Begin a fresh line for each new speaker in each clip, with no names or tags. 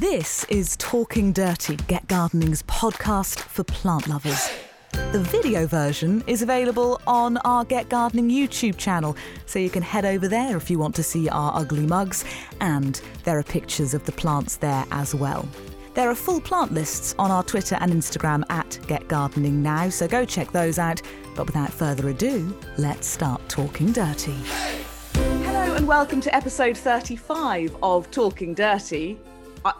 This is Talking Dirty, Get Gardening's podcast for plant lovers. The video version is available on our Get Gardening YouTube channel, so you can head over there if you want to see our ugly mugs, and there are pictures of the plants there as well. There are full plant lists on our Twitter and Instagram at Get Gardening Now, so go check those out. But without further ado, let's start talking dirty. Hello and welcome to episode 35 of Talking Dirty. I,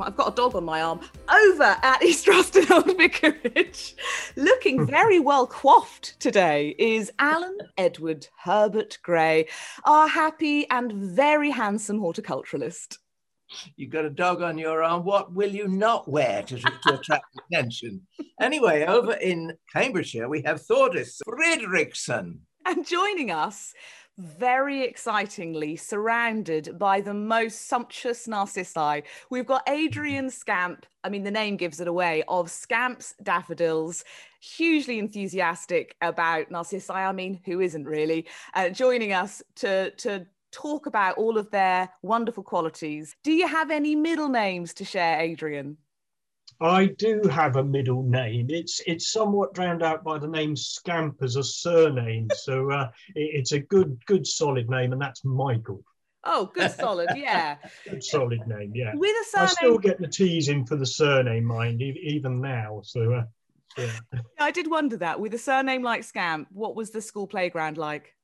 I've got a dog on my arm over at East Ruston Old Vicarage. Looking hmm. very well coiffed today is Alan Edward Herbert Gray, our happy and very handsome horticulturalist.
You've got a dog on your arm. What will you not wear to, to attract attention? Anyway, over in Cambridgeshire, we have Thordis Fredrickson.
And joining us, very excitingly, surrounded by the most sumptuous narcissi, we've got Adrian Scamp. I mean, the name gives it away of Scamp's Daffodils. Hugely enthusiastic about narcissi. I mean, who isn't really? Uh, joining us to to talk about all of their wonderful qualities. Do you have any middle names to share, Adrian?
I do have a middle name. It's it's somewhat drowned out by the name Scamp as a surname, so uh, it, it's a good good solid name, and that's Michael.
Oh, good solid, yeah.
good solid name, yeah.
With a surname,
I still get the teasing for the surname, mind, even now. So, uh, yeah.
I did wonder that. With a surname like Scamp, what was the school playground like?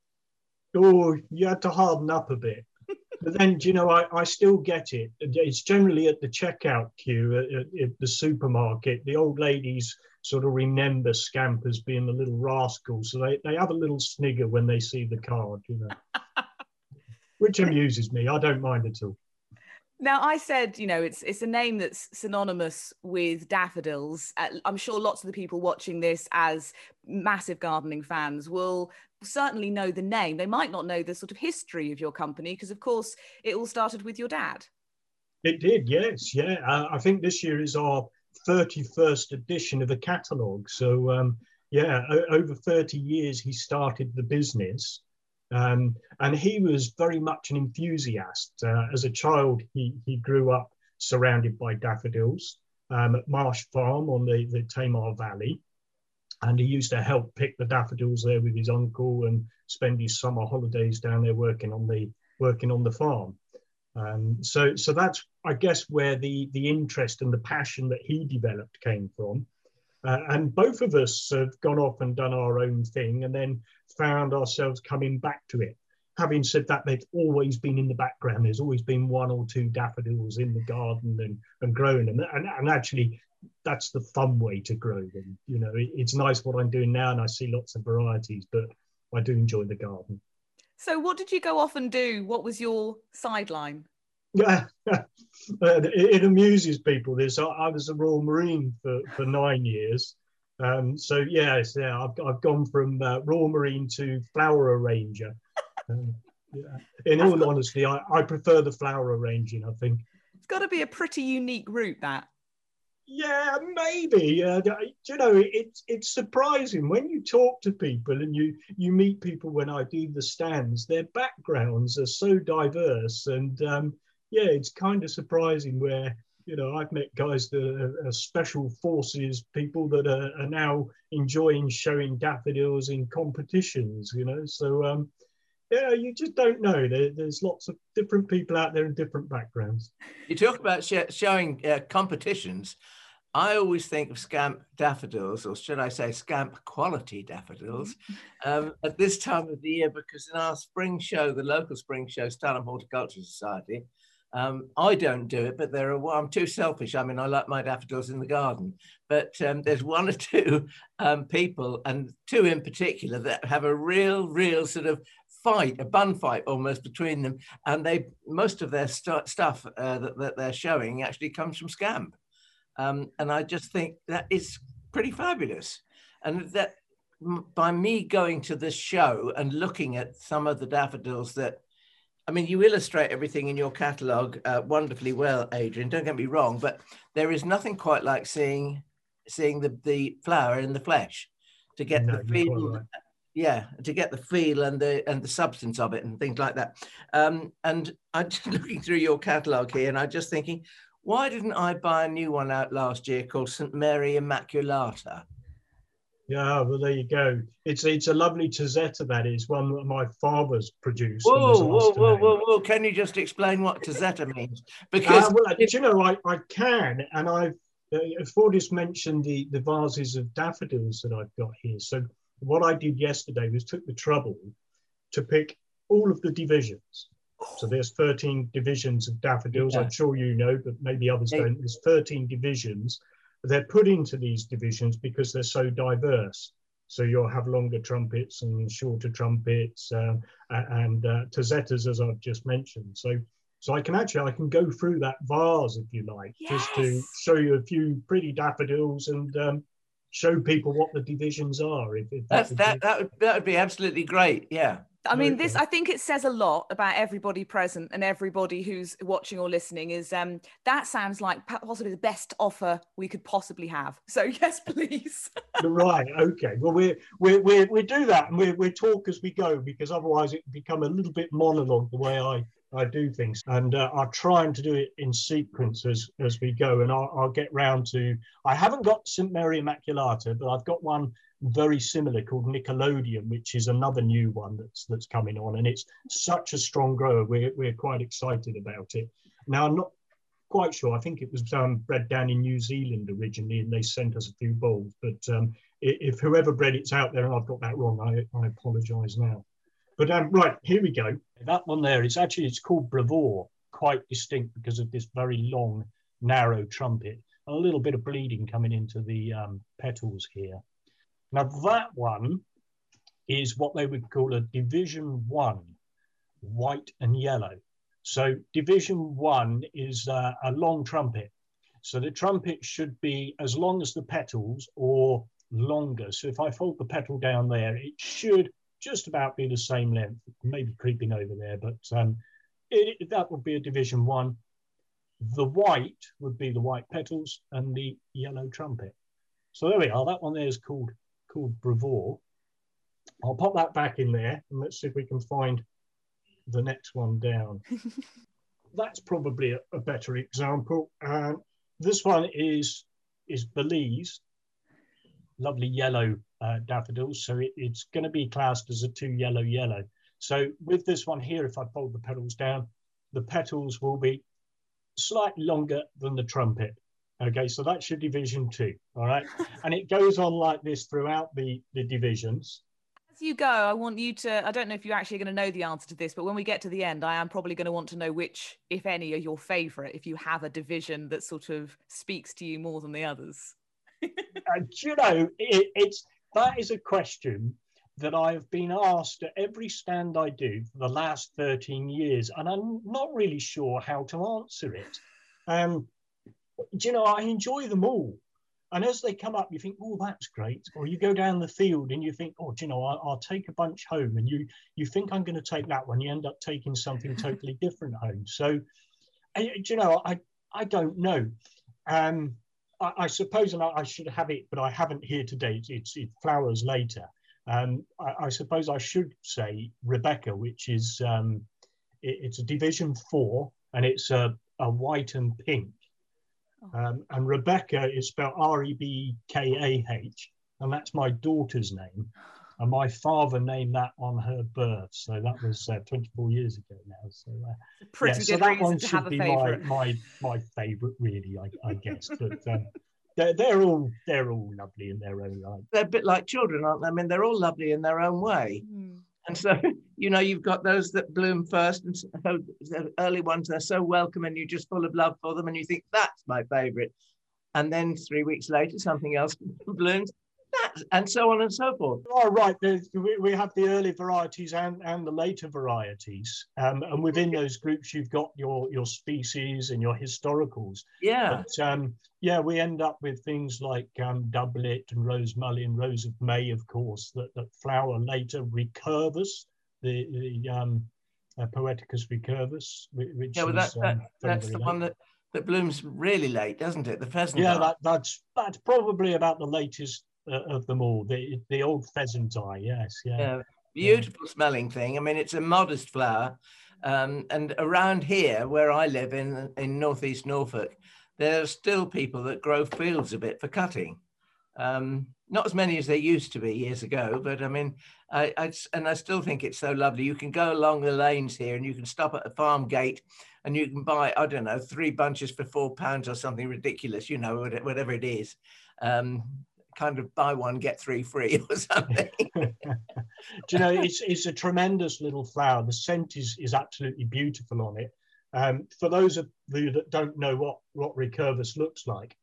oh, you had to harden up a bit. But then, do you know, I, I still get it. It's generally at the checkout queue at, at, the supermarket. The old ladies sort of remember Scamp as being a little rascal. So they, they have a little snigger when they see the card, you know, which amuses me. I don't mind at all.
Now I said, you know, it's it's a name that's synonymous with daffodils. Uh, I'm sure lots of the people watching this as massive gardening fans will certainly know the name. They might not know the sort of history of your company because, of course, it all started with your dad.
It did, yes, yeah. Uh, I think this year is our 31st edition of the catalogue. So, um, yeah, over 30 years he started the business. Um, and he was very much an enthusiast. Uh, as a child, he, he grew up surrounded by daffodils um, at Marsh Farm on the, the Tamar Valley. And he used to help pick the daffodils there with his uncle and spend his summer holidays down there working on the working on the farm. Um, so, so that's I guess where the the interest and the passion that he developed came from. Uh, and both of us have gone off and done our own thing and then found ourselves coming back to it. Having said that, they've always been in the background. There's always been one or two daffodils in the garden and, and growing them. And, and actually, that's the fun way to grow them. You know, it, it's nice what I'm doing now and I see lots of varieties, but I do enjoy the garden.
So, what did you go off and do? What was your sideline?
Yeah, it, amuses people. This I was a Royal Marine for, for nine years. Um, so yes, yeah, I've, I've gone from uh, Royal Marine to flower arranger. Um, yeah. In all honesty, I, I prefer the flower arranging. I think
it's got to be a pretty unique route. That.
Yeah, maybe. Uh, you know, it's it's surprising when you talk to people and you you meet people when I do the stands. Their backgrounds are so diverse, and um, yeah, it's kind of surprising where you know I've met guys that are, special forces people that are, are, now enjoying showing daffodils in competitions. You know, so um, yeah, you just don't know. There, there's lots of different people out there in different backgrounds.
You talk about sh- showing uh, competitions. I always think of scamp daffodils, or should I say scamp quality daffodils, mm-hmm. um, at this time of the year because in our spring show, the local spring show, Stalham Horticultural Society, um, I don't do it, but there are. I'm too selfish. I mean, I like my daffodils in the garden, but um, there's one or two um, people, and two in particular, that have a real, real sort of fight, a bun fight almost between them, and they most of their st- stuff uh, that, that, they're showing actually comes from Scamp, um, and I just think that is pretty fabulous, and that by me going to this show and looking at some of the daffodils that I mean, you illustrate everything in your catalogue uh, wonderfully well, Adrian. Don't get me wrong, but there is nothing quite like seeing seeing the, the flower in the flesh to get no, the feel. Right. Yeah, to get the feel and the and the substance of it and things like that. Um, and I'm just looking through your catalogue here, and I'm just thinking, Why didn't I buy a new one out last year called St Mary Immaculata?
Yeah, well, there you go. It's it's a lovely Tazetta, that is, one that my father's produced.
Whoa, whoa, whoa, whoa, whoa! Can you just explain what Tazetta means? Because
Uh, well, do you know, I, I can, and I've, uh, Thordis mentioned the, the vases of daffodils that I've got here. So what I did yesterday was took the trouble to pick all of the divisions. So there's 13 divisions of daffodils.
Yeah.
I'm sure you know, but maybe others
Yeah.
don't. There's 13 divisions. They're put into these divisions because they're so diverse. So you'll have longer trumpets and shorter trumpets um, and uh, Tazettas, as I've just mentioned. So so I can actually I can go through that vase if you like, just to show you a few pretty daffodils and um, show people what the divisions are. If, if
that's
would
that that would that would be absolutely great. Yeah.
I mean, this. I think it says a lot about everybody present and everybody who's watching or listening is um, that sounds like possibly the best offer we could possibly have. So yes, please.
right. Okay. Well, we we we we do that, and we we talk as we go because otherwise it become a little bit monologue the way I. I do things, and uh, I'm trying to do it in sequence as, as we go. And I'll, I'll get round to. I haven't got St Mary Immaculata, but I've got one very similar called Nickelodeon, which is another new one that's that's coming on, and it's such a strong grower. We're we're quite excited about it. Now I'm not quite sure. I think it was um, bred down in New Zealand originally, and they sent us a few bowls. But um, if whoever bred it's out there and I've got that wrong, I, I apologise now. But um, right, here we go. That one there is actually it's called Bravoure, quite distinct because of this very long, narrow trumpet. A little bit of bleeding coming into the um, petals here. Now that one is what they would call a Division One, white and yellow. So Division One is uh, a long trumpet. So the trumpet should be as long as the petals or longer. So if I fold the petal down there, it should just about be the same length, maybe creeping over there, but um, it, that would be a Division One. The white would be the white petals and the yellow trumpet. So there we are. That one there is called called Bravoure. I'll pop that back in there and let's see if we can find the next one down. That's probably a, a better example. Um, this one is is Belize, lovely yellow uh, daffodils. So it, it's going to be classed as a two yellow yellow. So with this one here, if I fold the petals down, the petals will be slightly longer than the trumpet. Okay, so that's your division two. All right, and it goes on like this throughout the the divisions.
As you go, I want you to. I don't know if you're actually going to know the answer to this, but when we get to the end, I am probably going to want to know which, if any, are your favourite. If you have a division that sort of speaks to you more than the others.
And you know, it, it's that is a question that I have been asked at every stand I do for the last 13 years, and I'm not really sure how to answer it. Um, do you know, I enjoy them all. And as they come up, you think, oh, that's great. Or you go down the field and you think, oh, do you know, I'll, I'll take a bunch home. And you you think I'm going to take that one. You end up taking something totally different home. So, I, do you know, I, I don't know. Um, I, I suppose, and I, I should have it, but I haven't here today. It's, it's it flowers later. Um, I, I suppose I should say Rebecca, which is um, it- it's a Division Four, and it's a, a white and pink. Um, and Rebecca is spelled R E B K A H, and that's my daughter's name. And my father named that on her birth, so that was uh, 24 years ago now. So uh,
Pretty
yeah, so that one
to
should
have a
be my my my favourite, really, I, I guess. But um, they're they're all they're all lovely in their own right.
They're a bit like children, aren't they? I mean, they're all lovely in their own way.
Hmm.
And so, you know, you've got those that bloom first, and so the early ones they're so welcome, and you're just full of love for them, and you think that's my favorite. And then three weeks later, something else blooms, that, and so on and so forth.
Oh, right. We, have the early varieties and, and the later varieties. Um, and within those groups, you've got your, your species and your historicals.
Yeah,
But um, yeah, we end up with things like um, doublet and rose mullein, rose of May, of course, that, that flower later. Recurvus, the, the um, uh, Poeticus recurvus, which
yeah. Well,
is
that, that
um,
that's the one that, that blooms really late, doesn't it? The pheasant.
Yeah, that, that's that's probably about the latest of them all. The the old pheasant eye, yes, yeah.
yeah, beautiful smelling thing. I mean, it's a modest flower. Um, and around here, where I live in in northeast Norfolk, there are still people that grow fields a bit for cutting. Um, not as many as they used to be years ago, but I mean, I, I, and I still think it's so lovely. You can go along the lanes here and you can stop at a farm gate and you can buy, I don't know, three bunches for four pounds or something ridiculous, you know, whatever it is. Um, kind of buy one, get three free or something.
Do you know, it's, it's a tremendous little flower. The scent is, is absolutely beautiful on it. Um, for those of you that don't know what, what recurvus looks like,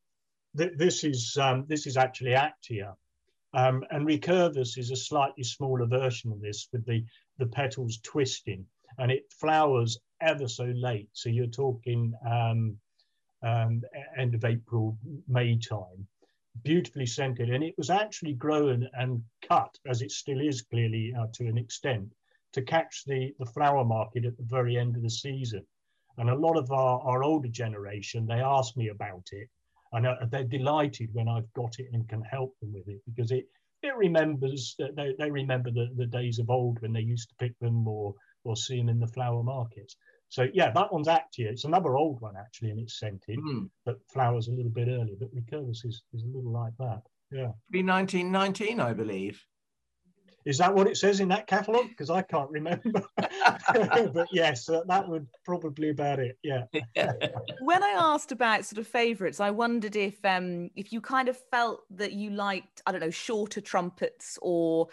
th this, is, um, this is actually Actaea. Um, and recurvus is a slightly smaller version of this with the, the petals twisting and it flowers ever so late. So you're talking um, um, end of April, May time. Beautifully scented, and it was actually grown and cut, as it still is clearly uh, to an extent, to catch the, the flower market at the very end of the season. And a lot of our, our older generation, they ask me about it, and uh, they're delighted when I've got it and can help them with it because it it remembers that they, they remember the, the days of old when they used to pick them or or see them in the flower markets. So yeah, that one's Actaea. It's another old one actually, and it's scented, mm. but flowers a little bit earlier. But Recurvus is, is a little like that. Yeah.
Be 1919, I believe.
Is that what it says in that catalogue? Because I can't remember. but yes, uh, that would probably about it. Yeah.
when I asked about sort of favourites, I wondered if um, if you kind of felt that you liked, I don't know, shorter trumpets or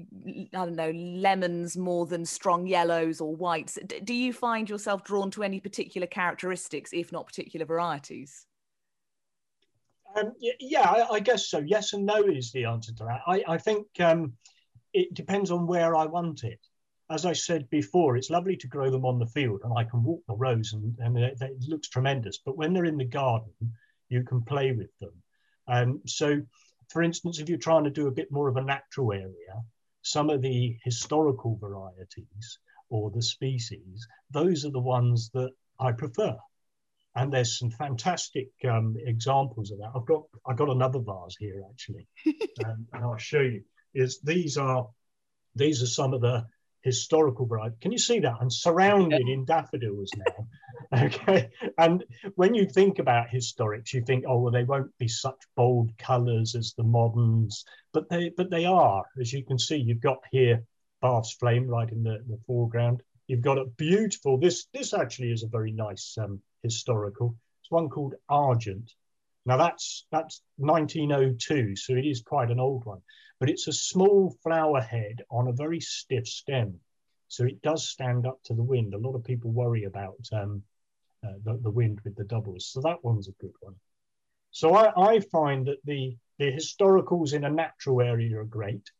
I don't know, lemons more than strong yellows or whites. Do you find yourself drawn to any particular characteristics, if not particular varieties?
Um, yeah, I, I, guess so. Yes and no is the answer to that. I, I think um, it depends on where I want it. As I said before, it's lovely to grow them on the field and I can walk the rows and, and it, it looks tremendous. But when they're in the garden, you can play with them. Um, so, for instance, if you're trying to do a bit more of a natural area, some of the historical varieties or the species, those are the ones that I prefer. And there's some fantastic um, examples of that. I've got I've got another vase here actually, um, and I'll show you. Is these are these are some of the historical variety. Can you see that? I'm surrounded in daffodils now. okay. And when you think about historics, you think, oh, well, they won't be such bold colours as the moderns, but they but they are. As you can see, you've got here Bath's Flame right in the, the foreground. You've got a beautiful, this this actually is a very nice um, historical. It's one called Argent. Now that's that's 1902, so it is quite an old one but it's a small flower head on a very stiff stem. So it does stand up to the wind. A lot of people worry about um, uh, the, the, wind with the doubles. So that one's a good one. So I, I find that the, the historicals in a natural area are great.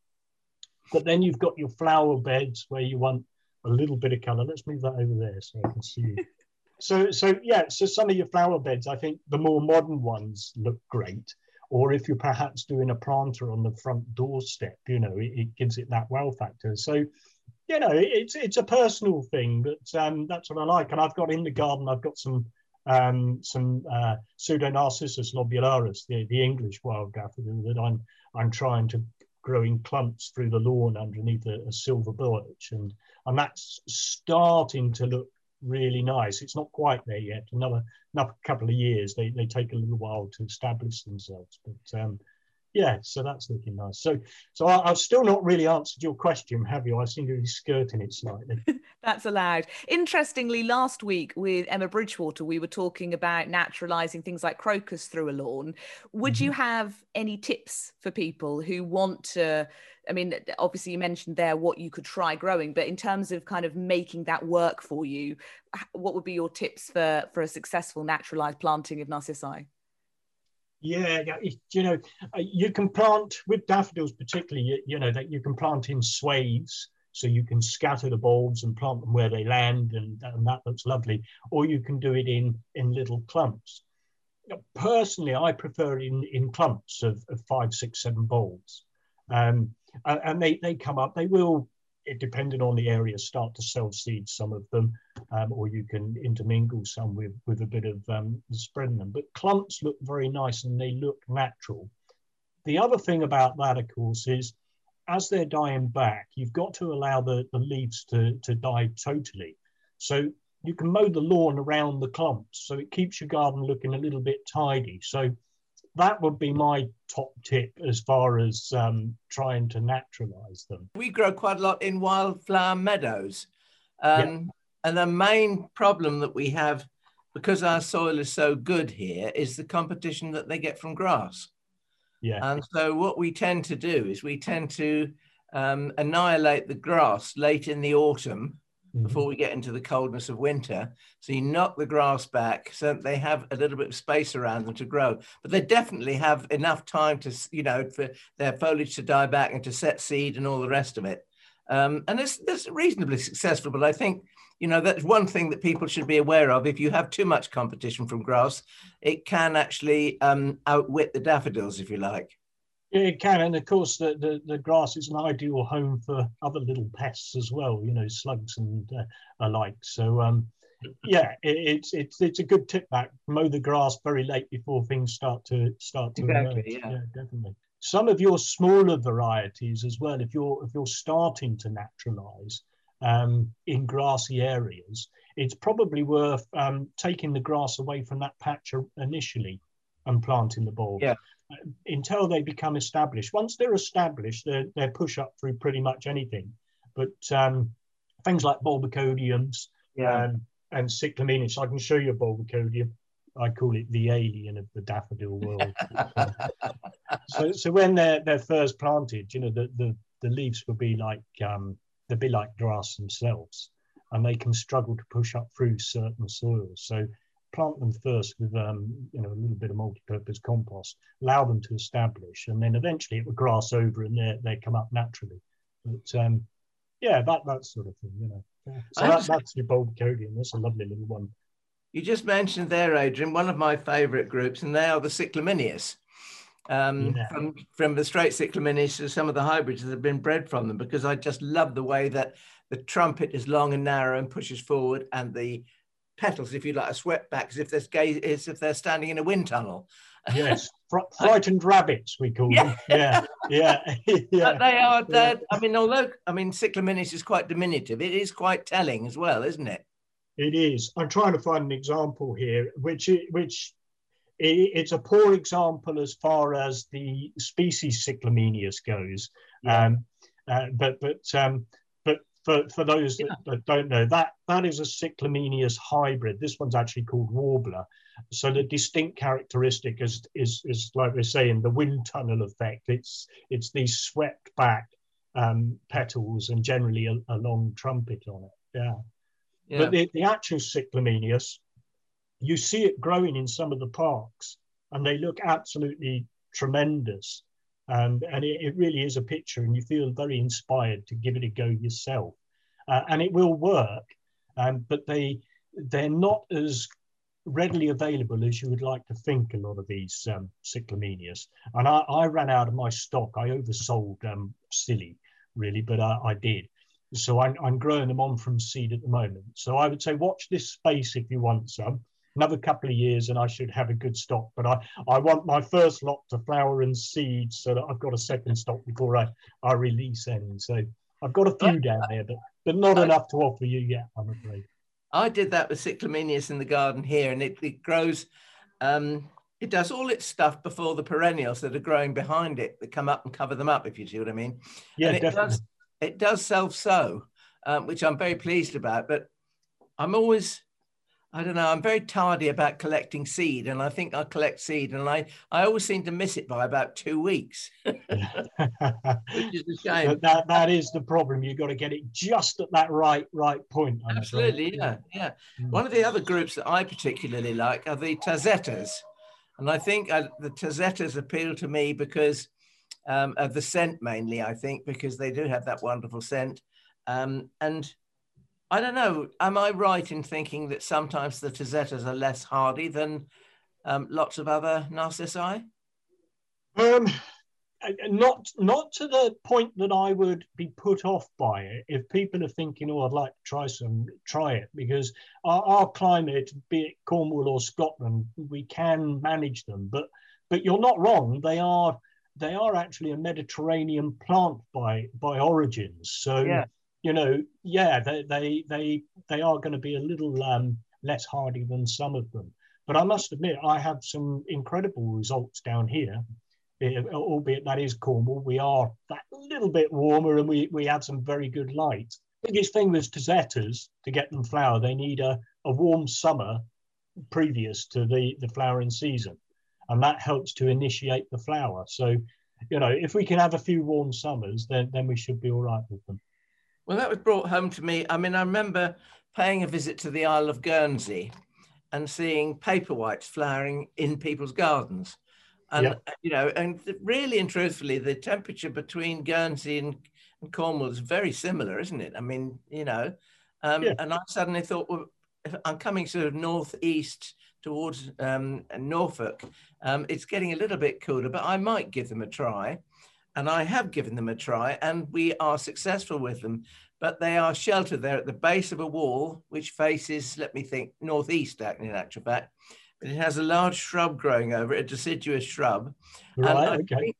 But then you've got your flower beds where you want a little bit of color. Let's move that over there so I can see you. so, so yeah, so some of your flower beds, I think the more modern ones look great or if you're perhaps doing a planter on the front doorstep, you know, it, it gives it that wow factor. So, you know, it's it's a personal thing, but um, that's what I like. And I've got in the garden, I've got some um, some uh, Pseudonarcissus lobularis, the, the English wild daffodil that I'm I'm trying to grow in clumps through the lawn underneath a, a silver birch, and and that's starting to look really nice. It's not quite there yet. Another another couple of years. They they take a little while to establish themselves. But um, yeah, so that's looking nice. So so I, have still not really answered your question, have you? I seem to be skirting it slightly.
that's allowed. Interestingly, last week with Emma Bridgewater, we were talking about naturalizing things like crocus through a lawn. Would mm-hmm. you have any tips for people who want to? I mean, obviously you mentioned there what you could try growing, but in terms of kind of making that work for you, what would be your tips for for a successful naturalized planting of narcissi?
Yeah, you know, uh, you can plant with daffodils, particularly, you know, that you can plant in swathes, so you can scatter the bulbs and plant them where they land, and, and that looks lovely. Or you can do it in in little clumps. Personally, I prefer in in clumps of, of five, six, seven bulbs. Um, and they, they come up. They will, depending on the area, start to self seed some of them, um, or you can intermingle some with, with a bit of um, spreading them. But clumps look very nice and they look natural. The other thing about that, of course, is as they're dying back, you've got to allow the, the leaves to, to die totally. So you can mow the lawn around the clumps, so it keeps your garden looking a little bit tidy. So that would be my top tip as far as um, trying to naturalize them.
We grow quite a lot in wildflower meadows. Um, yeah. And the main problem that we have, because our soil is so good here, is the competition that they get from grass.
Yeah.
And so what we tend to do is we tend to um, annihilate the grass late in the autumn mm-hmm. before we get into the coldness of winter. So you knock the grass back so they have a little bit of space around them to grow. But they definitely have enough time to, you know, for their foliage to die back and to set seed and all the rest of it. Um, and it's, it's reasonably successful, but I think you know that's one thing that people should be aware of if you have too much competition from grass it can actually um, outwit the daffodils if you like
it can, and of course, the, the, the, grass is an ideal home for other little pests as well, you know, slugs and uh, alike. So, um, yeah, it, it's it's it's a good tip back. Mow the grass very late before things start to start to
exactly, yeah.
yeah, definitely. Some of your smaller varieties as well, if you're if you're starting to naturalize um, in grassy areas, it's probably worth um, taking the grass away from that patch initially and planting the bulb.
Yeah
until they become established. Once they're established, they're, they're push up through pretty much anything. But um, things like bulbocodiums
yeah. um,
and cyclamineus, I can show you a bulbocodium. I call it the alien of the daffodil world. so, so when they're they're first planted, you know, the the, the leaves will be like um, they'll be like grass themselves, and they can struggle to push up through certain soils. So plant them first with um, you know a little bit of multi-purpose compost, allow them to establish, and then eventually it will grass over and they they come up naturally. But um, yeah, that that sort of thing, you know. So that, that's your bulbocodium. That's a lovely little one.
You just mentioned there, Adrian, one of my favourite groups, and they are the cyclamineus. Um, yeah. from, from the straight cyclamineus to some of the hybrids that have been bred from them, because I just love the way that the trumpet is long and narrow and pushes forward, and the petals, if you like, are swept back as if they're, as if they're standing in a wind tunnel.
yes, Fr- frightened rabbits, we call yeah. them. Yeah, yeah,
yeah. But they are. Yeah. I mean, although I mean, cyclamineus is quite diminutive, it is quite telling as well, isn't it?
It is. I'm trying to find an example here, which which it's a poor example as far as the species cyclamineus goes. Yeah. Um, uh, but but um, for, for those that, that, don't know, that, that is a Cyclamineus hybrid. This one's actually called Warbler. So the distinct characteristic is, is, is like we're saying, the wind tunnel effect. It's, it's these swept back um, petals and generally a, a, long trumpet on it. Yeah. yeah. But the, the actual Cyclamineus, you see it growing in some of the parks and they look absolutely tremendous. Um, and it, it, really is a picture, and you feel very inspired to give it a go yourself. Uh, and it will work, um, but they they're not as readily available as you would like to think. A lot of these um, cyclamenias, and I, I, ran out of my stock. I oversold um, silly, really, but I, I did. So I'm, I'm growing them on from seed at the moment. So I would say watch this space if you want some another couple of years and I should have a good stock. But I, I want my first lot to flower and seed so that I've got a second stock before I, I release any. So I've got a few down there, but, but not enough to offer you yet, I'm afraid.
I did that with cyclamineus in the garden here, and it, it grows. Um, it does all its stuff before the perennials that are growing behind it that come up and cover them up, if you see what I mean.
Yeah,
and it
definitely.
Does, it does self sow, um, which I'm very pleased about. But I'm always I don't know. I'm very tardy about collecting seed, and I think I collect seed, and I, I always seem to miss it by about two weeks, which is a shame.
That that is the problem. You've got to get it just at that right right point.
I'm Absolutely, yeah, yeah. Mm. One of the other groups that I particularly like are the tazettas, and I think uh, the tazettas appeal to me because um, of the scent mainly. I think because they do have that wonderful scent, um, and I don't know. Am I right in thinking that sometimes the Tazettas are less hardy than um, lots of other narcissi?
Um, not not to the point that I would be put off by it. If people are thinking, "Oh, I'd like to try some," try it because our, our climate, be it Cornwall or Scotland, we can manage them. But but you're not wrong. They are they are actually a Mediterranean plant by by origins. So.
Yeah
you know, yeah, they they they, they are going to be a little um, less hardy than some of them. But I must admit, I have some incredible results down here, albeit that is Cornwall. We are that little bit warmer and we, we have some very good light. Biggest thing with Tazettas, to get them flower, they need a, a warm summer previous to the, the flowering season. And that helps to initiate the flower. So, you know, if we can have a few warm summers, then, then we should be all right with them.
Well, that was brought home to me. I mean, I remember paying a visit to the Isle of Guernsey and seeing paper whites flowering in people's gardens. And, yeah. you know, and really and truthfully, the temperature between Guernsey and, and Cornwall is very similar, isn't it? I mean, you know, um, yeah. and I suddenly thought, well, I'm coming sort of northeast towards um, Norfolk, um, it's getting a little bit cooler, but I might give them a try. And I have given them a try, and we are successful with them. But they are sheltered there at the base of a wall, which faces, let me think, northeast, in actual fact. But it has a large shrub growing over it, a deciduous shrub.
Right, I okay.
Think,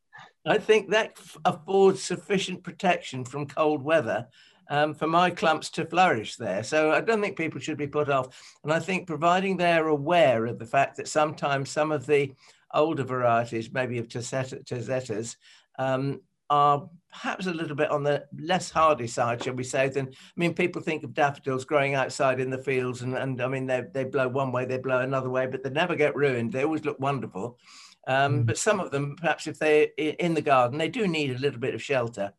I think that affords sufficient protection from cold weather um, for my clumps to flourish there. So I don't think people should be put off. And I think providing they're aware of the fact that sometimes some of the older varieties, maybe of Tazettas, um, are perhaps a little bit on the less hardy side, shall we say, than, I mean, people think of daffodils growing outside in the fields and, and I mean, they, they blow one way, they blow another way, but they never get ruined. They always look wonderful. Um, mm. But some of them, perhaps if they're in the garden, they do need a little bit of shelter.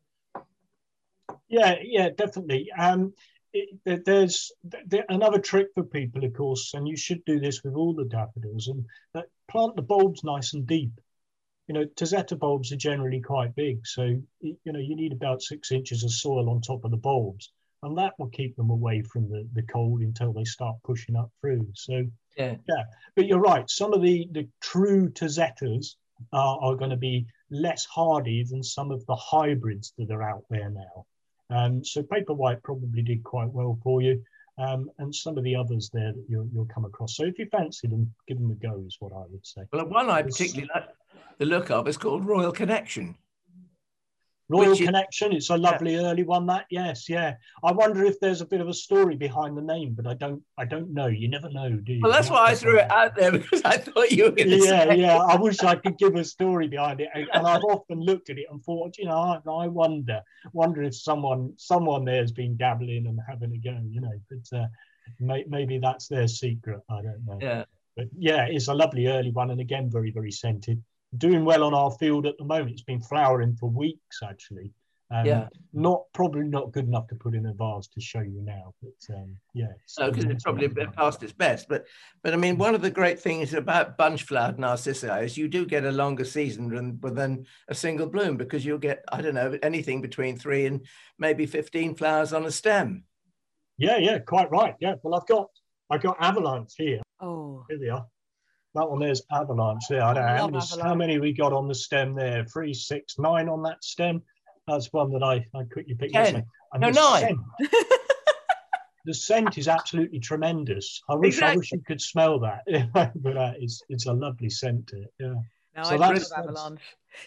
Yeah, yeah, definitely. Um, it, there's there, another trick for people, of course, and you should do this with all the daffodils, and that plant the bulbs nice and deep. You know, Tazetta bulbs are generally quite big, so you know you need about six inches of soil on top of the bulbs, and that will keep them away from the, the cold until they start pushing up through. So yeah, yeah. But you're right. Some of the the true Tazettas are, are going to be less hardy than some of the hybrids that are out there now. Um, so paper white probably did quite well for you. Um, and some of the others there that you'll, you'll come across. So if you fancy them, give them a go is what I would say.
Well, one I particularly like the look of is called Royal Connection.
Royal Connection. It's a lovely yeah. early one. That yes, yeah. I wonder if there's a bit of a story behind the name, but I don't. I don't know. You never know, do you?
Well, that's why I threw it out there because I thought you were going
to. Yeah, say. yeah. I wish I could give a story behind it, and I've often looked at it and thought, you know, I, I wonder, wonder if someone, someone there has been dabbling and having a go, you know. But uh, may, maybe that's their secret. I don't know.
Yeah.
But yeah, it's a lovely early one, and again, very, very scented doing well on our field at the moment. It's been flowering for weeks actually. Um, yeah. Not probably not good enough to put in a vase to show you now, but um, yeah.
No, because it's probably past its best. But but I mean, one of the great things about bunch flowered narcissi is you do get a longer season than than a single bloom because you'll get I don't know anything between three and maybe fifteen flowers on a stem.
Yeah, yeah, quite right. Yeah. Well, I've got I've got avalanche here.
Oh.
Here they are that one there's avalanche there. I don't know how many, how many, we got on the stem there. Three, six, nine on that stem. That's one that I, I quickly picked.
Ten. No, nine. Scent,
the scent is absolutely tremendous. I wish exactly. I wish you could smell that, but uh, it's it's a lovely scent to it. Yeah.
No, so I that's, avalanche.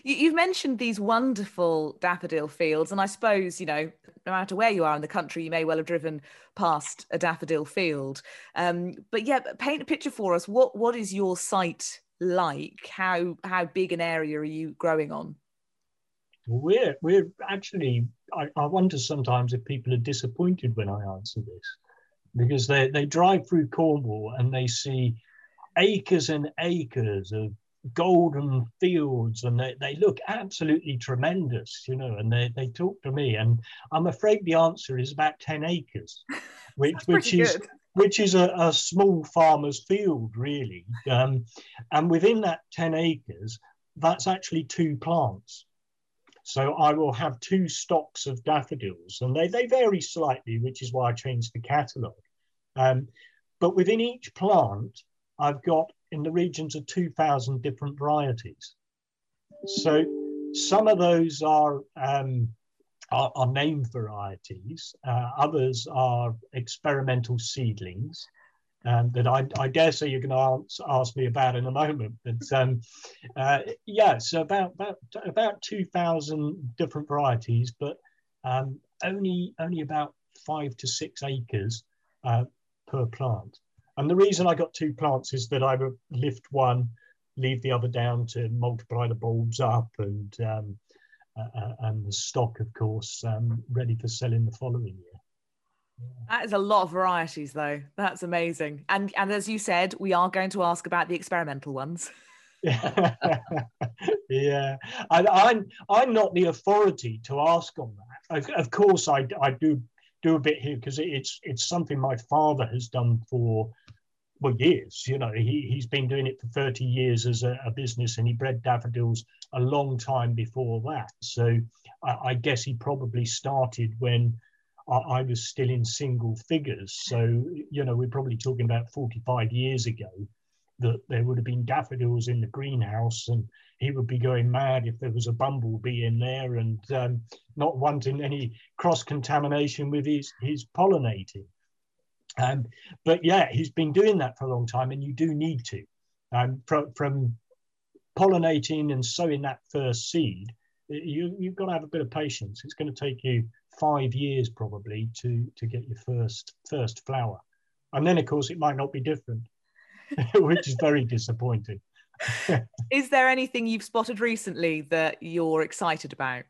You, have mentioned these wonderful daffodil fields, and I suppose you know, no matter where you are in the country, you may well have driven past a daffodil field. Um, but yeah, paint a picture for us. What what is your site like? How how big an area are you growing on?
We're we're actually. I, I wonder sometimes if people are disappointed when I answer this, because they they drive through Cornwall and they see acres and acres of golden fields and they, they look absolutely tremendous, you know, and they, they talk to me. And I'm afraid the answer is about 10 acres, which, which is good. which is a, a, small farmer's field, really. Um, and within that 10 acres, that's actually two plants. So I will have two stocks of daffodils, and they, they vary slightly, which is why I changed the catalogue. Um, but within each plant, I've got in the regions of 2,000 different varieties. So some of those are, um, are, are, named varieties, uh, others are experimental seedlings. Um, that I, I, dare say you're going to ask, me about in a moment. But um, uh, yeah, so about, about, about 2,000 different varieties, but um, only only about five to six acres uh, per plant. And the reason I got two plants is that I would lift one, leave the other down to multiply the bulbs up and um, uh, uh and the stock, of course, um, ready for selling the following year.
That is a lot of varieties, though. That's amazing. And and as you said, we are going to ask about the experimental ones.
yeah, yeah. I, am I'm, I'm not the authority to ask on that. Of, of course, I, I do do a bit here because it's it's something my father has done for well years. You know, he he's been doing it for 30 years as a, a business, and he bred daffodils a long time before that. So I, I guess he probably started when I, was still in single figures. So, you know, we're probably talking about 45 years ago that there would have been daffodils in the greenhouse and he would be going mad if there was a bumblebee in there and um, not wanting any cross contamination with his, his pollinating. Um, but yeah, he's been doing that for a long time and you do need to. Um, from, from pollinating and sowing that first seed, you, you've got to have a bit of patience. It's going to take you five years probably to to get your first first flower and then of course it might not be different which is very disappointing
is there anything you've spotted recently that you're excited about?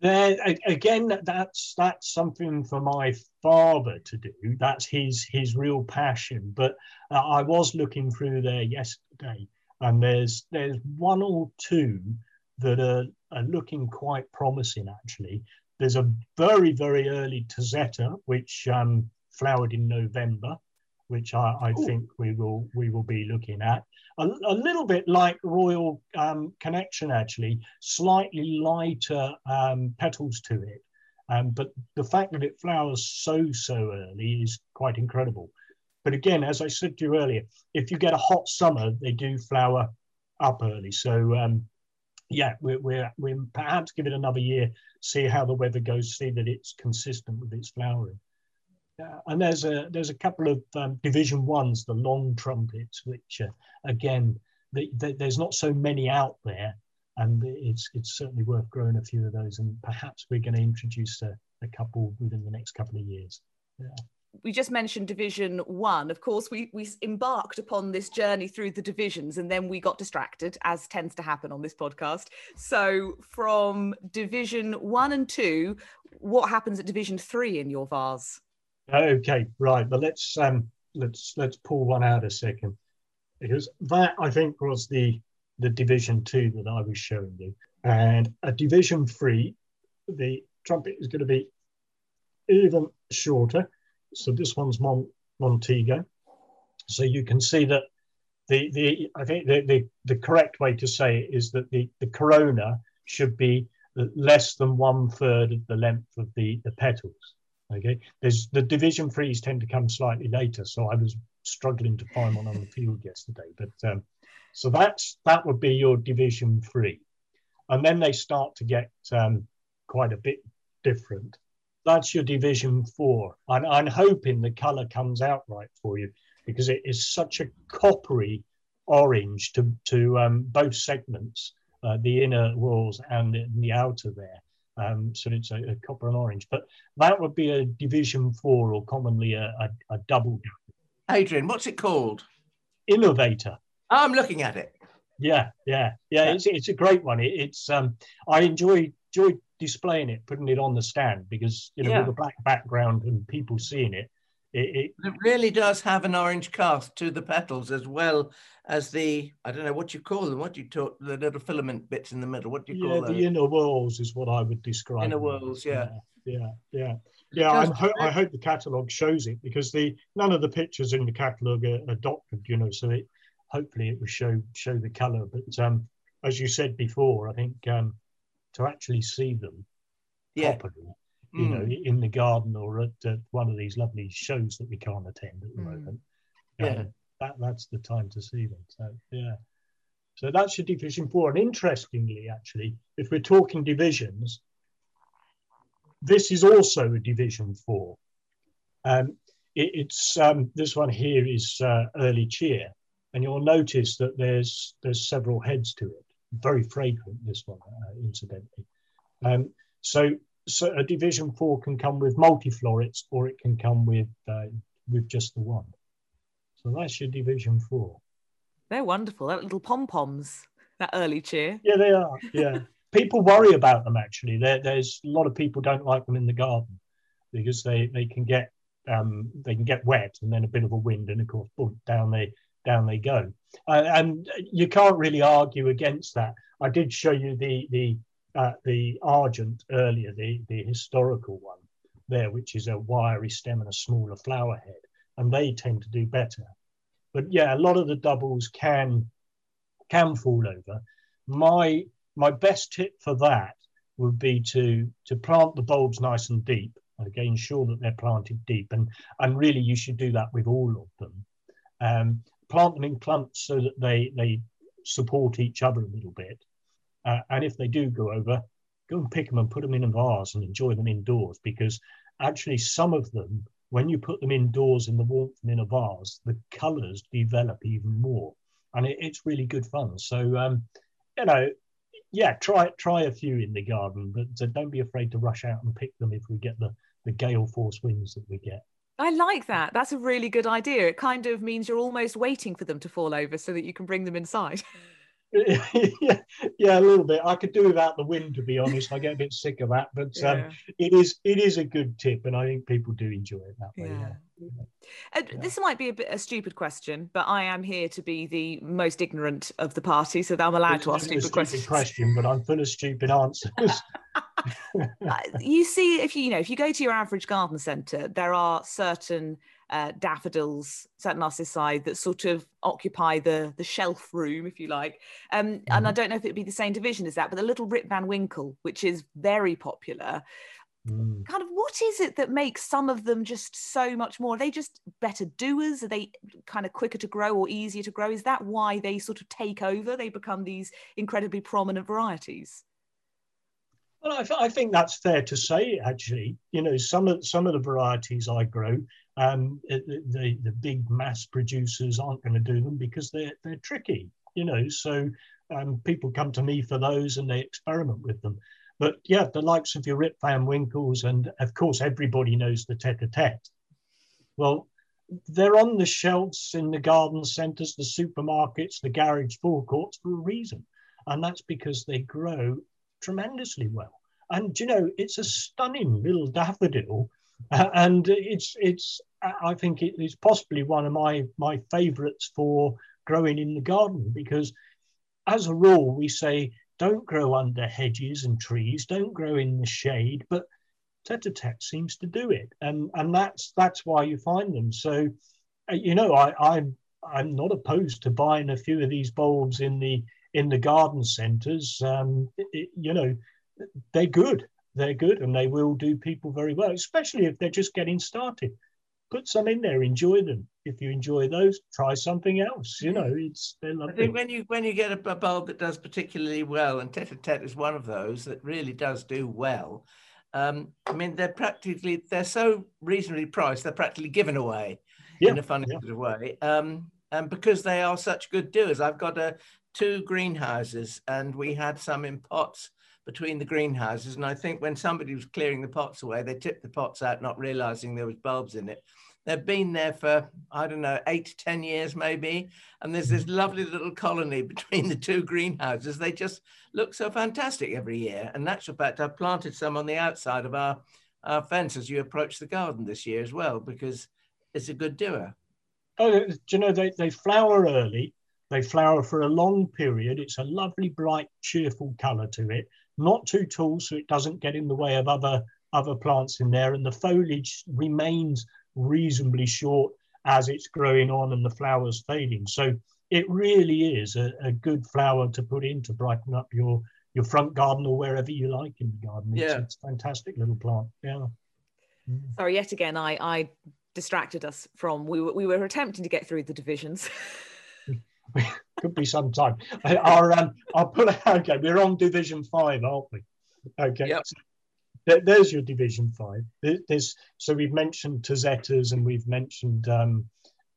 There again that's that's something for my father to do. That's his his real passion. But uh, i was looking through there yesterday and there's there's one or two that are, are looking quite promising actually. There's a very, very early Tazetta, which um, flowered in November, which I, I think we will we will be looking at. A, a little bit like Royal um, Connection, actually, slightly lighter um, petals to it. Um, but the fact that it flowers so, so early is quite incredible. But again, as I said to you earlier, if you get a hot summer, they do flower up early. So um, yeah, we're, we're, we're perhaps give it another year see how the weather goes, see that it's consistent with its flowering. And there's a there's a couple of um, division ones, the long trumpets, which uh, again the, the, there's not so many out there, and it's it's certainly worth growing a few of those. And perhaps we're going to introduce a, a couple within the next couple of years. Yeah
we just mentioned division one of course we we embarked upon this journey through the divisions and then we got distracted as tends to happen on this podcast so from division one and two what happens at division three in your vase
okay right but let's um let's let's pull one out a second because that i think was the the division two that i was showing you and a division three the trumpet is going to be even shorter so this one's Mon- Montego. So you can see that the, the I think the, the, the correct way to say it is that the, the corona should be less than one third of the length of the, the petals. Okay, there's the division threes tend to come slightly later, so I was struggling to find one on the field yesterday. But um, so that's that would be your division three, and then they start to get um, quite a bit different that's your division four. And I'm hoping the color comes out right for you because it is such a coppery orange to, to um, both segments, uh, the inner walls and the, the outer there. Um, so it's a, a, copper and orange, but that would be a division four or commonly a, a, a double.
Adrian, what's it called?
Innovator.
I'm looking at it.
Yeah, yeah, yeah. yeah. It's, it's a great one. It, it's um, I enjoy enjoy displaying it, putting it on the stand because you know yeah. with a black background and people seeing it,
it, it, it, really does have an orange cast to the petals as well as the I don't know what you call them. What do you talk the little filament bits in the middle? What do you
yeah,
call
them? The inner whorls is what I would describe.
Inner whorls, yeah.
yeah, yeah, yeah. I, ho- I hope the catalogue shows it because the none of the pictures in the catalogue are, are doctored, you know. So it hopefully it will show show the colour. But um, as you said before, I think um, to actually see them yeah. properly, you mm. know, in the garden or at, at, one of these lovely shows that we can't attend at the mm. moment. Yeah, that that's the time to see them. So yeah, so that's your division four. And interestingly, actually, if we're talking divisions, this is also a division four. Um, it, it's um, this one here is uh, early cheer, and you'll notice that there's there's several heads to it very fragrant, this one, uh, incidentally. Um, so so a Division Four can come with multi-florets, or it can come with uh, with just the one. So that's your Division Four.
They're wonderful. That little pom poms, that early cheer.
Yeah, they are. Yeah, people worry about them actually. There, there's a lot of people don't like them in the garden because they they can get um, they can get wet and then a bit of a wind and of course boom, down they down they go. Uh, and you can't really argue against that. I did show you the the uh, the argent earlier, the the historical one there, which is a wiry stem and a smaller flower head, and they tend to do better. But yeah, a lot of the doubles can can fall over. My my best tip for that would be to to plant the bulbs nice and deep. Again, ensure that they're planted deep, and and really you should do that with all of them. Um, plant them in clumps so that they they support each other a little bit. Uh, and if they do go over, go and pick them and put them in a vase and enjoy them indoors because actually some of them, when you put them indoors in the warmth and in a vase, the colours develop even more, and it, it's really good fun. So um, you know, yeah, try try a few in the garden, but uh, don't be afraid to rush out and pick them if we get the the gale force winds that we get.
I like that. That's a really good idea. It kind of means you're almost waiting for them to fall over so that you can bring them inside.
yeah, yeah, a little bit. I could do without the wind, to be honest. I get a bit sick of that, but um, yeah. um, it is it is a good tip, and I think people do enjoy it that way. Yeah.
Uh, this might be a bit a stupid question, but I am here to be the most ignorant of the party, so I'm allowed it's to ask stupid, stupid questions.
Question, but I'm full of stupid answers.
Uh, you see, if you, you know, if you go to your average garden centre, there are certain uh, daffodils, certain narcissi that sort of occupy the the shelf room, if you like. Um, mm-hmm. And I mm-hmm. don't know if it'd be the same division as that, but the little Rip Van Winkle, which is very popular. Mm. Kind of, what is it that makes some of them just so much more? Are they just better doers? Are they kind of quicker to grow or easier to grow? Is that why they sort of take over? They become these incredibly prominent varieties.
Well, I, th- I, think that's fair to say. Actually, you know, some of some of the varieties I grow, um, the, the, big mass producers aren't going to do them because they're they're tricky. You know, so um, people come to me for those and they experiment with them. But yeah, the likes of your Rip Van Winkles and of course everybody knows the Tete-a-Tete. Well, they're on the shelves in the garden centres, the supermarkets, the garage forecourts for a reason, and that's because they grow tremendously well. And you know, it's a stunning little daffodil, uh, and it's it's I think it is possibly one of my my favourites for growing in the garden because, as a rule, we say don't grow under hedges and trees, don't grow in the shade, but Tete-a-Tete seems to do it, and and that's that's why you find them. So, uh, you know, I I'm I'm not opposed to buying a few of these bulbs in the in the garden centres, um, you know, they're good. They're good and they will do people very well, especially if they're just getting started. Put some in there, enjoy them. If you enjoy those, try something else. You know, it's they're lovely.
I think when you when you get a, a bulb that does particularly well, and Tete-a-Tete is one of those that really does do well. Um, I mean, they're practically they're so reasonably priced, they're practically given away yeah, in a funny yeah. sort of way. Um, and because they are such good doers, I've got a two greenhouses and we had some in pots between the greenhouses. And I think when somebody was clearing the pots away, they tipped the pots out, not realizing there was bulbs in it. They've been there for, I don't know, eight to 10 years maybe. And there's this mm-hmm. lovely little colony between the two greenhouses. They just look so fantastic every year. And natural fact, I've planted some on the outside of our, our fence as you approach the garden this year as well, because it's a good doer.
Oh, do you know, they, they flower early they flower for a long period. It's a lovely, bright, cheerful colour to it. Not too tall, so it doesn't get in the way of other other plants in there. And the foliage remains reasonably short as it's growing on and the flowers fading. So it really is a, a good flower to put in to brighten up your your front garden or wherever you like in the garden. It's, yeah. it's a fantastic little plant. Yeah.
Mm. Sorry, yet again, I, I distracted us from we were, we were attempting to get through the divisions.
could be some time. Our, um, I'll pull it. Okay, we're on Division Five, aren't we? Okay. Yep. So there, there's your Division Five. There's so we've mentioned Tazettas and we've mentioned. Um,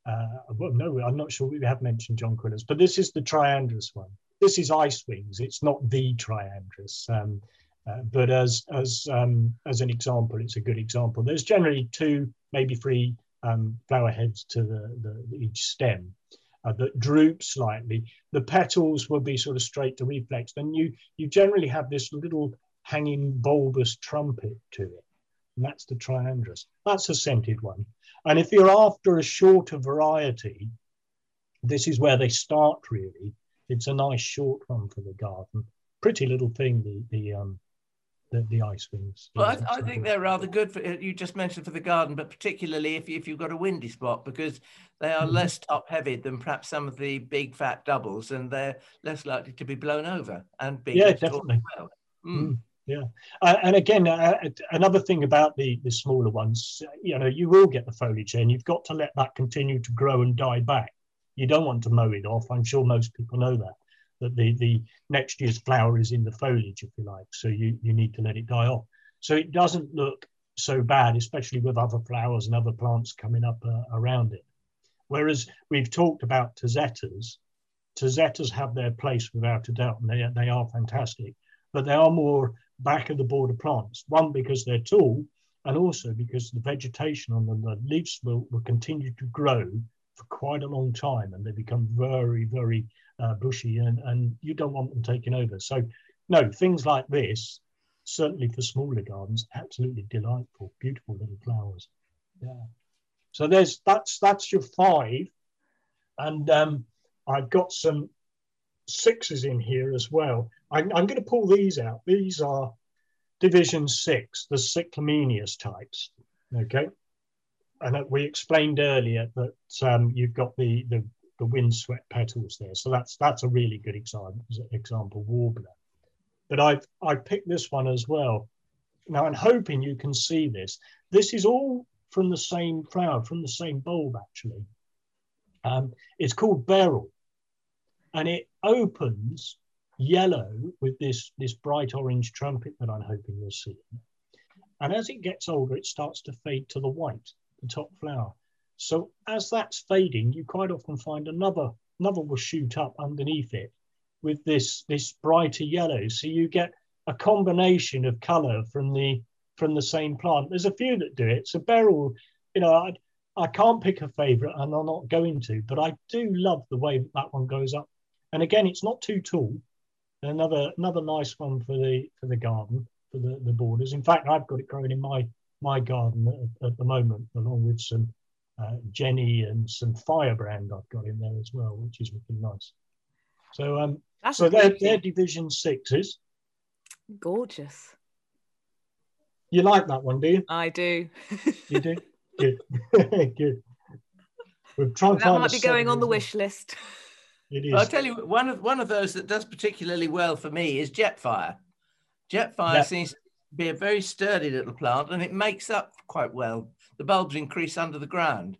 uh, well, no, I'm not sure we have mentioned Jonquillas, but this is the Triandrus one. This is Ice Wings. It's not the Triandrus. Um, Uh, but as as um, as an example, it's a good example. There's generally two, maybe three um, flower heads to the, the each stem uh, that droop slightly. The petals will be sort of straight to reflex. and you you generally have this little hanging bulbous trumpet to it, and that's the triandrus. That's a scented one. And if you're after a shorter variety, this is where they start really. It's a nice short one for the garden. Pretty little thing, the the um, the, the ice wings.
Well, I, I, think they're rather good for you just mentioned for the garden, but particularly if, if you've got a windy spot because they are mm-hmm. less top heavy than perhaps some of the big fat doubles and they're less likely to be blown over and be
yeah definitely well. mm. Mm, yeah uh, and again uh, another thing about the the smaller ones you know you will get the foliage and you've got to let that continue to grow and die back you don't want to mow it off i'm sure most people know that that the, the next year's flower is in the foliage, if you like. So you, you need to let it die off. So it doesn't look so bad, especially with other flowers and other plants coming up uh, around it. Whereas we've talked about Tazettas, Tazettas have their place without a doubt, and they, they are fantastic, but they are more back of the border plants. One, because they're tall, and also because the vegetation on them, the leaves will, will continue to grow for quite a long time and they become very, very uh, bushy and, and you don't want them taking over. So, no, things like this, certainly for smaller gardens, absolutely delightful, beautiful little flowers. Yeah. So there's that's that's your five, and um, I've got some sixes in here as well. I'm, I'm going to pull these out. These are division six, the cyclamineus types. Okay, and we explained earlier that um, you've got the, the the windswept petals there. So that's that's a really good example, example warbler. But I've I picked this one as well. Now I'm hoping you can see this. This is all from the same flower, from the same bulb actually. Um, it's called beryl, and it opens yellow with this this bright orange trumpet that I'm hoping you'll see. And as it gets older, it starts to fade to the white, the top flower. So as that's fading, you quite often find another another will shoot up underneath it with this this brighter yellow. So you get a combination of colour from the from the same plant. There's a few that do it. So beryl, you know, I, I can't pick a favourite, and I'm not going to, but I do love the way that, that one goes up. And again, it's not too tall. Another another nice one for the for the garden for the, the borders. In fact, I've got it growing in my my garden at, at the moment, along with some uh, Jenny and some Firebrand I've got in there as well, which is looking nice. So um, That's so they're, they're Division Sixes.
Gorgeous.
You like that one, do you?
I do.
you do? Good. Good.
We're trying that might be going on the wish list.
It is. I'll tell you, one of one of those that does particularly well for me is Jetfire. Jetfire yeah. seems to be a very sturdy little plant, and it makes up quite well the bulbs increase under the ground.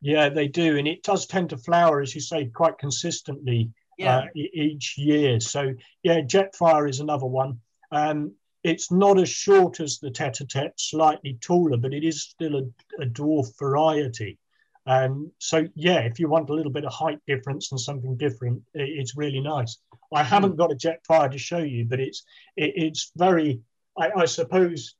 Yeah, they do, and it does tend to flower, as you say, quite consistently yeah. uh, each year. So yeah, Jetfire is another one. Um, it's not as short as the tete-a-tete, slightly taller, but it is still a, a dwarf variety. Um, so yeah, if you want a little bit of height difference and something different, it, it's really nice. I haven't got a Jetfire to show you, but it's it, it's very. I, I, suppose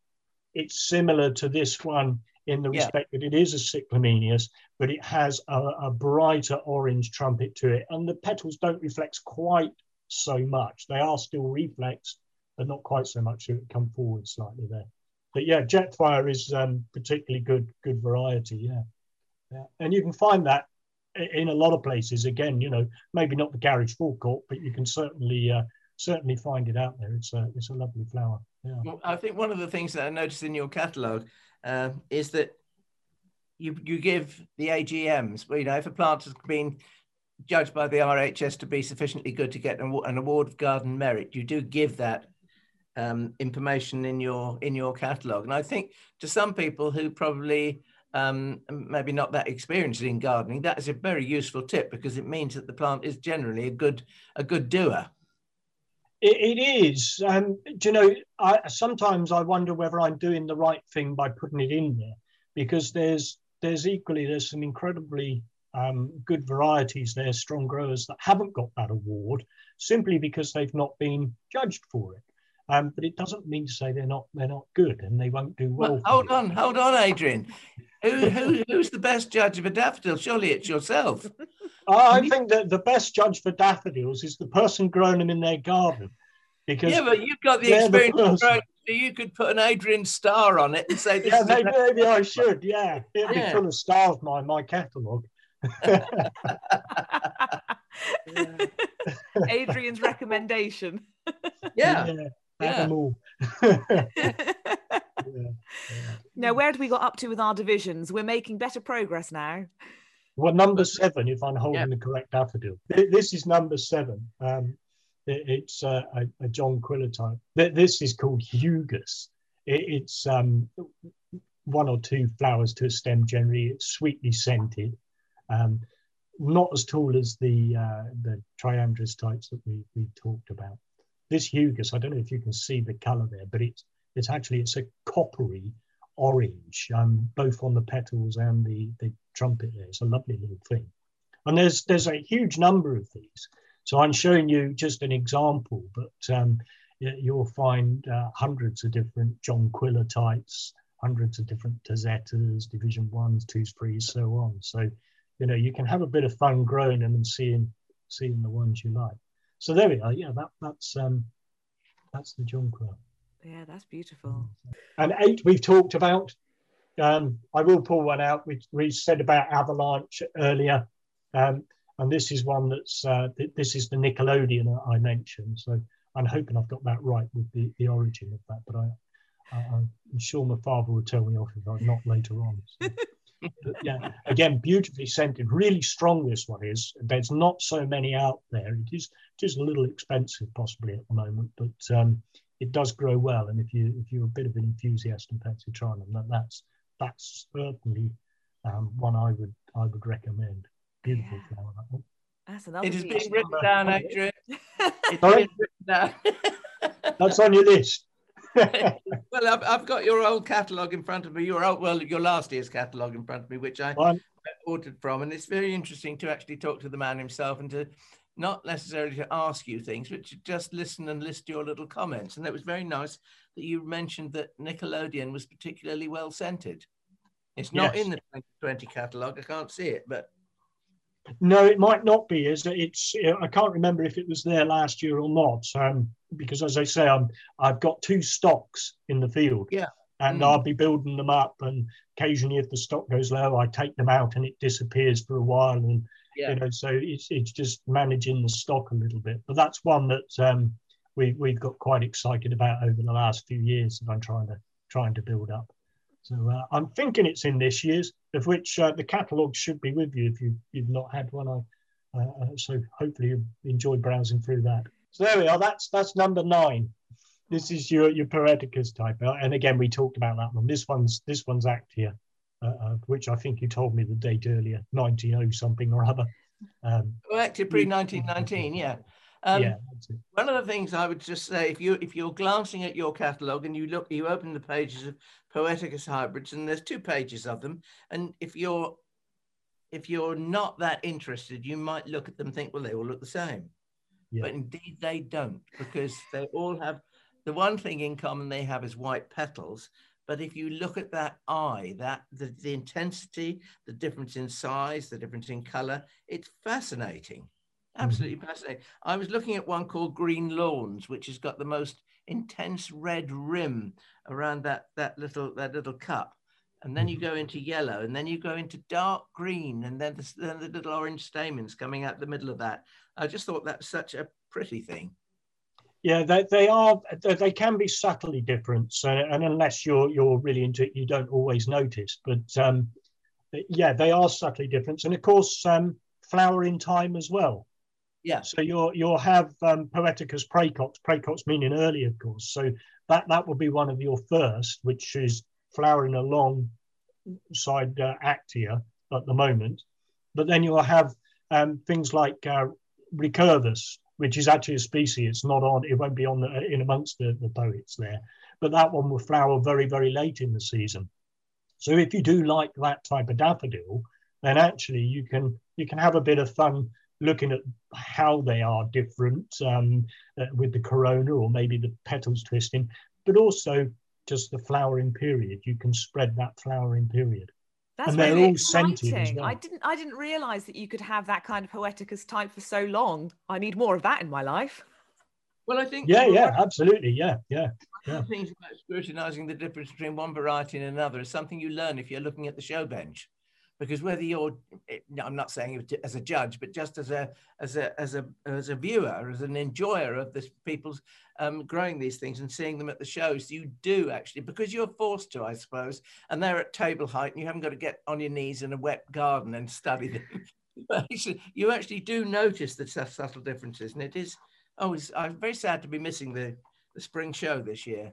it's similar to this one in the yeah. respect that it is a cyclamineus, but it has a, a, brighter orange trumpet to it. And the petals don't reflect quite so much. They are still reflexed, but not quite so much. So it come forward slightly there. But yeah, Jetfire is um, particularly good, good variety. Yeah. yeah. And you can find that in a lot of places. Again, you know, maybe not the garage forecourt, but you can certainly uh, certainly find it out there. It's a it's a lovely flower. Yeah.
Well, I think one of the things that I noticed in your catalogue uh, is that you you give the AGMs. Well, you know, if a plant has been judged by the RHS to be sufficiently good to get an, an award of garden merit, you do give that um, information in your in your catalogue. And I think to some people who probably um, maybe not that experienced in gardening, that is a very useful tip because it means that the plant is generally a good a good doer.
It, it is. Um, do you know, I, sometimes I wonder whether I'm doing the right thing by putting it in there because there's there's equally there's some incredibly um, good varieties there, strong growers that haven't got that award simply because they've not been judged for it. Um, but it doesn't mean to say they're not they're not good and they won't do well.
well hold on, hold on, Adrian. Who, who who's the best judge of a daffodil? Surely it's yourself.
I think that the best judge for daffodils is the person growing them in their garden. Because
yeah, but you've got the experience the of growing, so you could put an Adrian star on it and say,
"Yeah, maybe, maybe I should." Yeah, it'd yeah. be full of stars. My my catalogue.
Adrian's recommendation.
Yeah. yeah.
yeah. Now, where do we got up to with our divisions? We're making better progress now.
Well, number seven, if I'm holding yep. the correct daffodil. This is number seven. Um, it's uh, a, a, Jonquilla type. This is called Hugus. It's um, one or two flowers to a stem generally. It's sweetly scented. Um, not as tall as the uh, the triandrus types that we, we talked about. This Hugus, I don't know if you can see the colour there, but it's it's actually it's a coppery orange, um, both on the petals and the, the trumpet there. It's a lovely little thing. And there's there's a huge number of these. So I'm showing you just an example, but um, you'll find uh, hundreds of different Jonquilla types, hundreds of different Tazettas, division ones, twos, threes, so on. So, you know, you can have a bit of fun growing them and seeing seeing the ones you like. So there we are. Yeah, that, that's um, that's the jonquil.
Yeah, that's beautiful.
And eight we've talked about. Um, I will pull one out. We, we said about avalanche earlier, um, and this is one that's uh, th- this is the Nickelodeon I mentioned. So I'm hoping I've got that right with the, the origin of that. But I, I am sure my father will tell me off if I'm not later on. So. yeah, again, beautifully scented, really strong. This one is. There's not so many out there. It is just a little expensive, possibly at the moment, but um, it does grow well. And if you if you're a bit of an enthusiast and fancy trying them, that, that's that's certainly um, one I would I would recommend. Beautiful yeah. flower. That one.
That's another. It has been written down, Adrian. It's been written
down. that's on your list.
well, I've, I've, got your old catalogue in front of me. Your old, well, your last year's catalogue in front of me, which I One. ordered from, and it's very interesting to actually talk to the man himself and to not necessarily to ask you things, but to just listen and list your little comments. And it was very nice that you mentioned that Nickelodeon was particularly well scented. It's not yes. in the 2020 catalogue. I can't see it, but
no, it might not be. Is it's I can't remember if it was there last year or not. Um, because as I say, I'm I've got two stocks in the field.
Yeah.
And mm. I'll be building them up, and occasionally, if the stock goes low, I take them out, and it disappears for a while, and yeah. you know, so it's it's just managing the stock a little bit. But that's one that um, we we've got quite excited about over the last few years that I'm trying to trying to build up. So uh, I'm thinking it's in this year's, of which uh, the catalogue should be with you if you, you've not had one. I, uh, uh, so hopefully you enjoy browsing through that. So there we are. That's that's number nine. This is your your Poeticus type, and again we talked about that one. This one's this one's Actaea, uh, which I think you told me the date earlier, 90 something or other.
Um, well, actually, pre 1919, yeah. Um, yeah, one of the things I would just say, if you if you're glancing at your catalogue and you look, you open the pages of Poeticus hybrids, and there's two pages of them, and if you're if you're not that interested, you might look at them and think, well, they all look the same, yeah. but indeed they don't, because they all have the one thing in common they have is white petals. But if you look at that eye, that the, the intensity, the difference in size, the difference in color, it's fascinating. Absolutely mm-hmm. fascinating. I was looking at one called Green Lawns, which has got the most intense red rim around that that little that little cup, and then you mm-hmm. go into yellow, and then you go into dark green, and then the, then the little orange stamens coming out the middle of that. I just thought that's such a pretty thing.
Yeah, they, they are. They can be subtly different, so, and unless you're you're really into it, you don't always notice. But um, yeah, they are subtly different, and of course, um, flowering time as well.
Yeah.
So you'll you'll have um, Poeticus praecox, praecox meaning early, of course. So that that will be one of your first, which is flowering alongside uh, Actaea at the moment. But then you'll have um, things like uh, Recurvus, which is actually a species. It's not on. It won't be on the, in amongst the, the poets there. But that one will flower very very late in the season. So if you do like that type of daffodil, then actually you can you can have a bit of fun looking at how they are different um, uh, with the corona or maybe the petals twisting, but also just the flowering period. You can spread that flowering period.
That's and they're really all scented as well. I didn't I didn't realize that you could have that kind of poeticus type for so long. I need more of that in my life.
Well, I think
yeah, yeah, absolutely, yeah, yeah.
yeah. Things about scrutinizing the difference between one variety and another is something you learn if you're looking at the show bench because whether you're i'm not saying as a judge but just as a as a as a as a viewer as an enjoyer of this people's um, growing these things and seeing them at the shows you do actually because you're forced to i suppose and they're at table height and you haven't got to get on your knees in a wet garden and study them. You actually do notice the subtle differences and it is oh i'm very sad to be missing the the spring show this year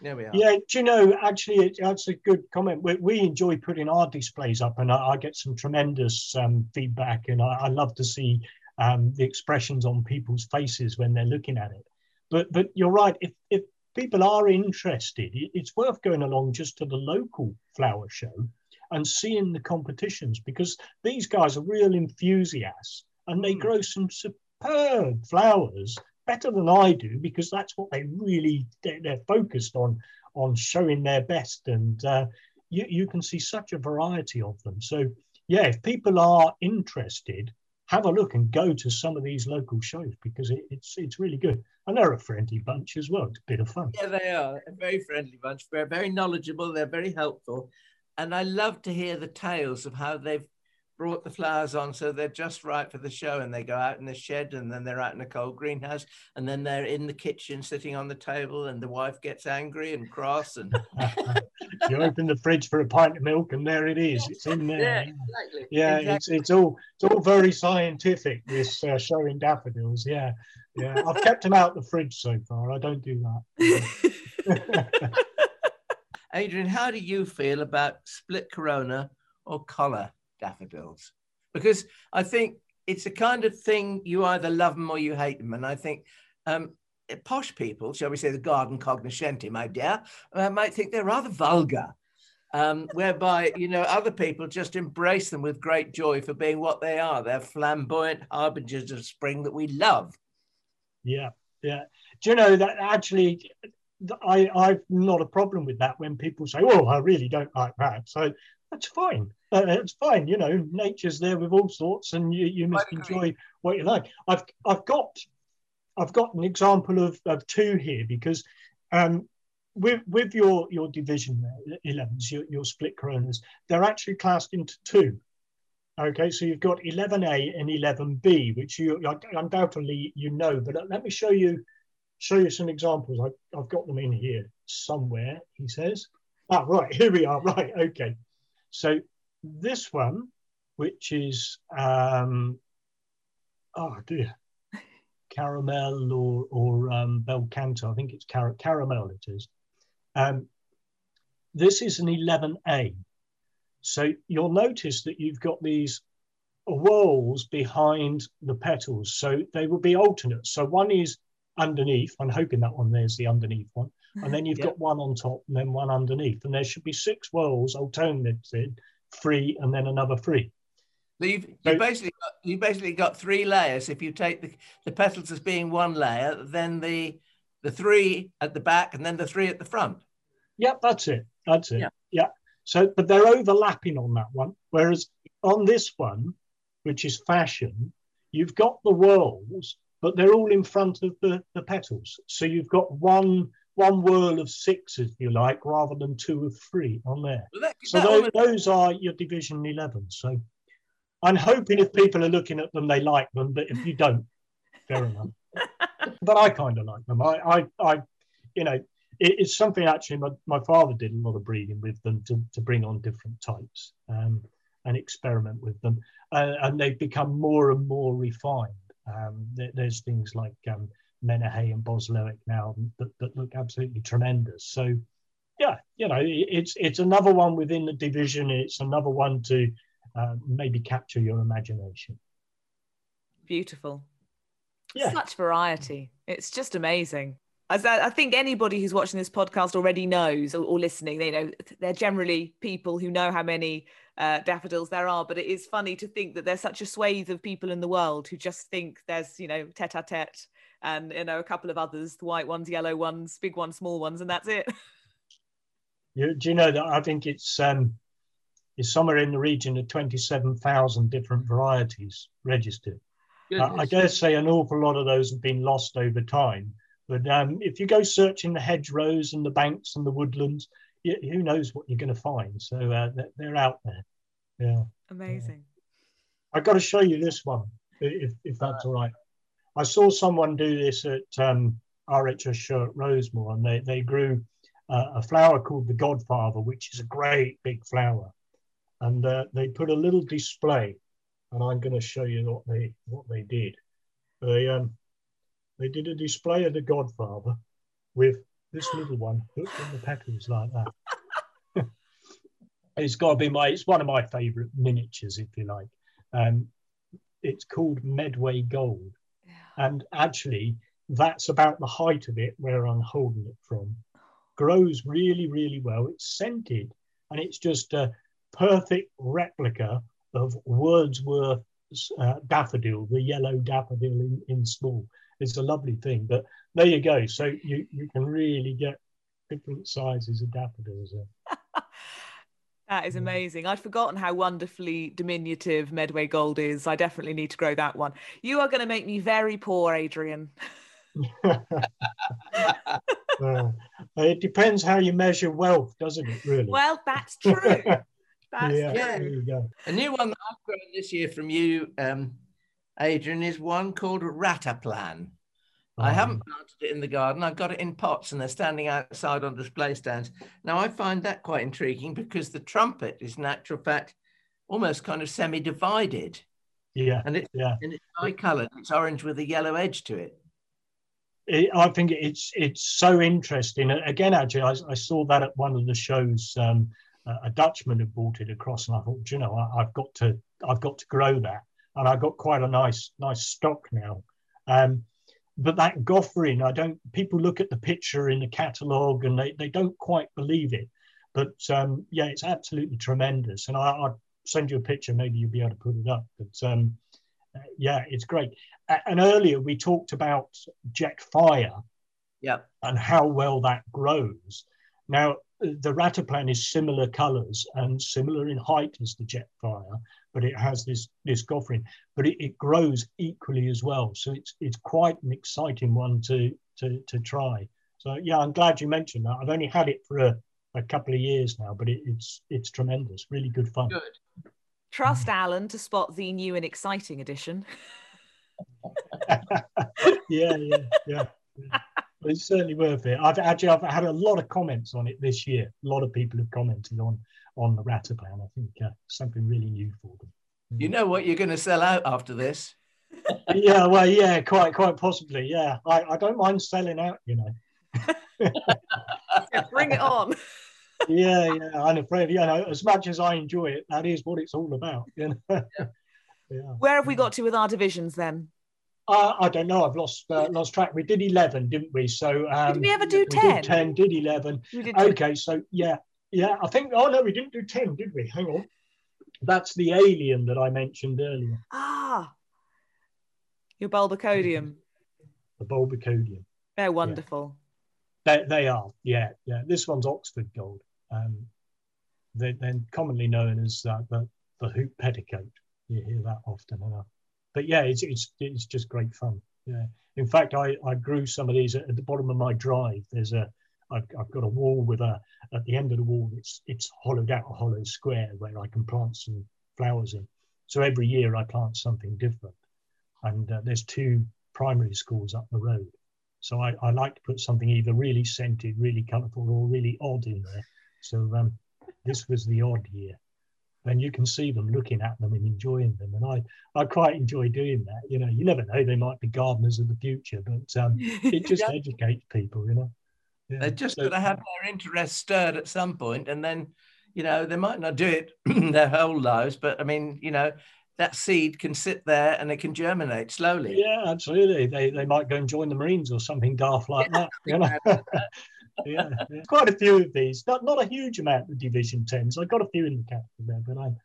there we are.
Yeah, do you know, actually, that's a good comment. We, we enjoy putting our displays up, and I, I get some tremendous um, feedback, and I, I, love to see um, the expressions on people's faces when they're looking at it. But but you're right. If if people are interested, it, it's worth going along just to the local flower show and seeing the competitions because these guys are real enthusiasts and they hmm. grow some superb flowers better than I do because that's what they really they're, focused on on showing their best. And uh, you, you can see such a variety of them. So yeah if people are interested have a look and go to some of these local shows because it, it's it's really good. And they're a friendly bunch as well. It's a bit of fun.
Yeah they are. A very friendly bunch. They're very knowledgeable. They're very helpful. And I love to hear the tales of how they've brought the flowers on so they're just right for the show and they go out in the shed and then they're out in a cold greenhouse and then they're in the kitchen sitting on the table and the wife gets angry and cross and
you open the fridge for a pint of milk and there it is. It's in there.
Yeah, exactly.
yeah exactly. it's it's all it's all very scientific this uh, showing daffodils. Yeah yeah. I've kept them out the fridge so far. I don't do that.
Adrian how do you feel about split corona or collar daffodils because I think it's a kind of thing you either love them or you hate them. And I think um, posh people, shall we say the garden cognoscenti, my dear, uh, might think they're rather vulgar. Um, whereby you know other people just embrace them with great joy for being what they are. They're flamboyant harbingers of spring that we love.
Yeah, yeah. Do you know that actually? I I've not a problem with that when people say, "Oh, I really don't like that." So that's fine. Uh, it's fine. You know, nature's there with all sorts, and you, you must enjoy what you like. I've I've got I've got an example of, of two here because um, with with your your division there, 11s, your, your split coronas, they're actually classed into two. Okay, so you've got 11A and 11B, which you undoubtedly you know. But let me show you show you some examples. I, I've got them in here somewhere. He says. Ah, right, here we are. Right, okay. So this one, which is, um, oh dear, caramel or, or um, bel canto, I think it's car- caramel it is. Um, this is an 11A. So you'll notice that you've got these whorls behind the petals. So they will be alternate. So one is underneath. I'm hoping that one there's the underneath one. And then you've yep. got one on top and then one underneath. And there should be six whorls alternated, three and then another three.
So you've, so, you basically got, you basically got three layers. If you take the, the petals as being one layer, then the the three at the back and then the three at the front.
Yep, that's it. That's it. Yeah. yeah. So, but they're overlapping on that one. Whereas on this one, which is fashion, you've got the whorls, but they're all in front of the, the petals. So you've got one one whirl of six, if you like, rather than two of three on there. Well, that, so that those, those, are your Division 11. So I'm hoping if people are looking at them, they like them. But if you don't, fair enough. but I kind of like them. I, I, I you know, it, it's something actually my, my father did a lot of breeding with them to, to bring on different types um, and experiment with them. Uh, and they've become more and more refined. Um, there, there's things like um, Menehay and Boslowick now that, that look absolutely tremendous. So, yeah, you know, it's it's another one within the division. It's another one to uh, maybe capture your imagination.
Beautiful. Yeah. Such variety. It's just amazing. As I, I think anybody who's watching this podcast already knows or, or listening, they know they're generally people who know how many uh, daffodils there are. But it is funny to think that there's such a swathe of people in the world who just think there's, you know, tete-a-tete and you know a couple of others, the white ones, yellow ones, big ones, small ones, and that's it.
You, do you know that I think it's um, it's somewhere in the region of twenty seven thousand different varieties registered. Uh, I dare say an awful lot of those have been lost over time. But um, if you go searching the hedgerows and the banks and the woodlands, you, who knows what you're going to find? So uh, they're, they're, out there. Yeah.
Amazing.
Yeah. I've got to show you this one, if, if that's all right. I saw someone do this at um, RHS show at Rosemoor, and they, they grew uh, a flower called the Godfather, which is a great big flower. And uh, they put a little display, and I'm going to show you what they what they did. They um, they did a display of the Godfather with this little one hooked in the petals like that. it's got to be my it's one of my favourite miniatures, if you like. Um, it's called Medway Gold and actually, that's about the height of it where I'm holding it from. Grows really, really well. It's scented and it's just a perfect replica of Wordsworth's uh, daffodil, the yellow daffodil in, in small. It's a lovely thing. But there you go. So you, you can really get different sizes of daffodils.
That is amazing. I'd forgotten how wonderfully diminutive Medway Gold is. I definitely need to grow that one. You are going to make me very poor, Adrian.
uh, it depends how you measure wealth, doesn't it, really?
Well, that's true. That's
yeah, true. A new one that I've grown this year from you, um, Adrian, is one called Rataplan. I haven't um, planted it in the garden. I've got it in pots and they're standing outside on display stands. Now, I find that quite intriguing because the trumpet is, in actual fact, almost kind of semi divided.
Yeah.
And, it,
yeah.
and it's eye coloured. It's orange with a yellow edge to it.
it. I think it's it's so interesting. Again, actually, I, I saw that at one of the shows. Um, a Dutchman had brought it across, and I thought, you know, I, have got to I've got to grow that, and I've got quite a nice nice stock now. Um, but that Goffering, I don't. People look at the picture in the catalogue and they, they don't quite believe it. But um, yeah, it's absolutely tremendous. And I, will send you a picture. Maybe you'll be able to put it up. But um, uh, yeah, it's great. And earlier we talked about jet fire.
Yeah.
And how well that grows. Now the Rataplan is similar colours and similar in height as the Jetfire, but it has this this Goffrin, but it, it, grows equally as well. So it's it's quite an exciting one to to to try. So yeah, I'm glad you mentioned that. I've only had it for a, a couple of years now, but it, it's it's tremendous, really good fun.
Good.
Trust Alan to spot the new and exciting edition.
yeah, yeah, yeah. But it's certainly worth it. I've actually I've had a lot of comments on it this year. A lot of people have commented on on the Rataplan. I think uh, something really new for them.
You know what you're going to sell out after this?
yeah, well, yeah, quite quite possibly. Yeah, I, I don't mind selling out. You know.
yeah, bring it on.
yeah, yeah. I'm afraid, you know, as much as I enjoy it, that is what it's all about. You know? yeah.
yeah. Where have we got to with our divisions then?
Uh, I don't know. I've lost uh, lost track. We did eleven, didn't we? So um,
did we ever do ten?
Did ten. Did eleven? Did okay, so yeah, yeah. I think. Oh no, we didn't do ten, did we? Hang on. That's the alien that I mentioned earlier.
Ah, your bulbocodium.
The bulbocodium.
They're wonderful.
Yeah. They, they are. Yeah, yeah. This one's Oxford gold. Um, they're, they're commonly known as uh, the the hoop petticoat. You hear that often enough but yeah, it's, it's, it's just great fun. Yeah. In fact, I, I grew some of these at, the bottom of my drive. There's a, I've, I've got a wall with a, at the end of the wall, it's, it's hollowed out a hollow square where I can plant some flowers in. So every year I plant something different. And uh, there's two primary schools up the road. So I, I like to put something either really scented, really colourful, or really odd in there. So um, this was the odd year and you can see them looking at them and enjoying them. And I, I quite enjoy doing that. You know, you never know; they might be gardeners of the future, but um, it just yeah. educates people. You know,
yeah. they're just so, going to have their interest stirred at some point, and then, you know, they might not do it their whole lives, but I mean, you know, that seed can sit there and it can germinate slowly.
Yeah, absolutely. They, they might go and join the Marines or something daft like that. You know? yeah, yeah, quite a few of these. Not not a huge amount of Division Tens. I got a few in the capital there, but I'm,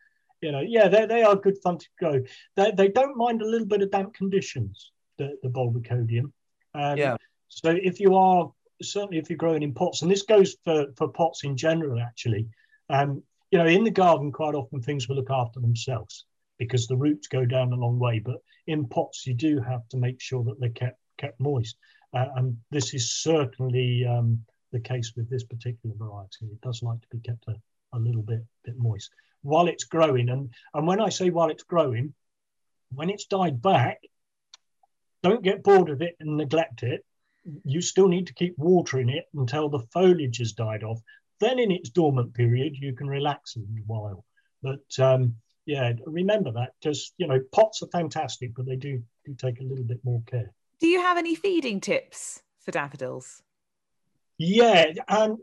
you know, yeah, they, they are good fun to go. They, they don't mind a little bit of damp conditions. The the Bulbocodium. Um,
yeah.
So if you are certainly if you're growing in pots, and this goes for for pots in general, actually. Um, you know, in the garden, quite often things will look after themselves because the roots go down a long way. But in pots, you do have to make sure that they're kept kept moist. Uh, and this is certainly um, the case with this particular variety. It does like to be kept a, a little bit, bit moist while it's growing. And, and when I say while it's growing, when it's died back, don't get bored of it and neglect it. You still need to keep watering it until the foliage has died off. Then, in its dormant period, you can relax a little while. But um, yeah, remember that because you know pots are fantastic, but they do do take a little bit more care.
Do you have any feeding tips for daffodils?
Yeah, and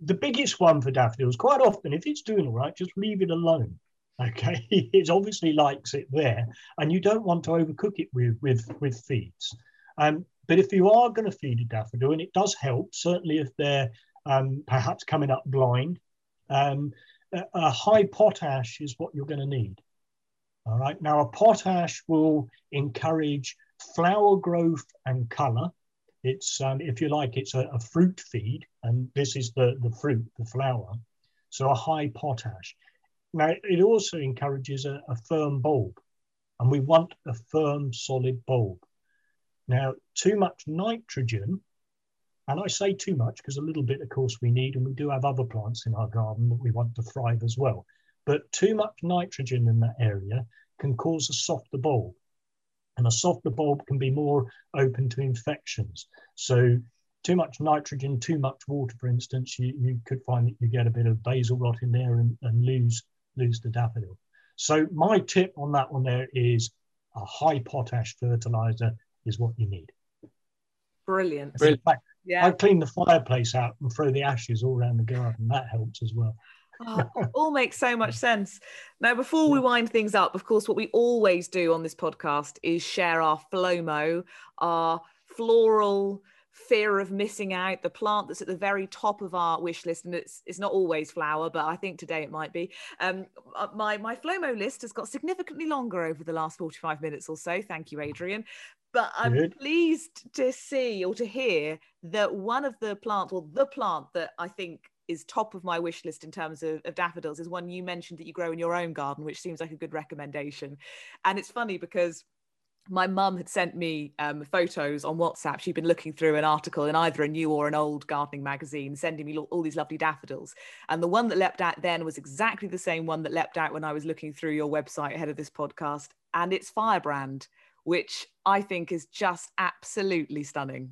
the biggest one for daffodils, quite often, if it's doing all right, just leave it alone. Okay, it obviously likes it there, and you don't want to overcook it with with with feeds. Um, but if you are going to feed a daffodil, and it does help, certainly if they're um, perhaps coming up blind, um, a, a high potash is what you're going to need. All right. Now, a potash will encourage flower growth and color. It's, um, if you like, it's a, a, fruit feed, and this is the, the fruit, the flower. So a high potash. Now, it also encourages a, a firm bulb, and we want a firm, solid bulb. Now, too much nitrogen, and I say too much because a little bit, of course, we need, and we do have other plants in our garden that we want to thrive as well. But too much nitrogen in that area can cause a softer bulb. And a softer bulb can be more open to infections. So too much nitrogen, too much water, for instance, you, you could find that you get a bit of basal rot in there and, and lose, lose the daffodil. So my tip on that one there is a high potash fertilizer is what you need.
Brilliant.
In fact, yeah. I clean the fireplace out and throw the ashes all around the garden. That helps as well.
oh, all makes so much sense. Now, before we wind things up, of course, what we always do on this podcast is share our FLOMO, our floral fear of missing out, the plant that's at the very top of our wish list, and it's it's not always flower, but I think today it might be. Um, uh, my my FLOMO list has got significantly longer over the last 45 minutes or so. Thank you, Adrian. But I'm Good. pleased to see or to hear that one of the plants, or the plant that I think is top of my wish list in terms of, of, daffodils is one you mentioned that you grow in your own garden, which seems like a good recommendation. And it's funny because my mum had sent me um, photos on WhatsApp. She'd been looking through an article in either a new or an old gardening magazine, sending me all these lovely daffodils. And the one that leapt out then was exactly the same one that leapt out when I was looking through your website ahead of this podcast. And it's Firebrand, which I think is just absolutely stunning.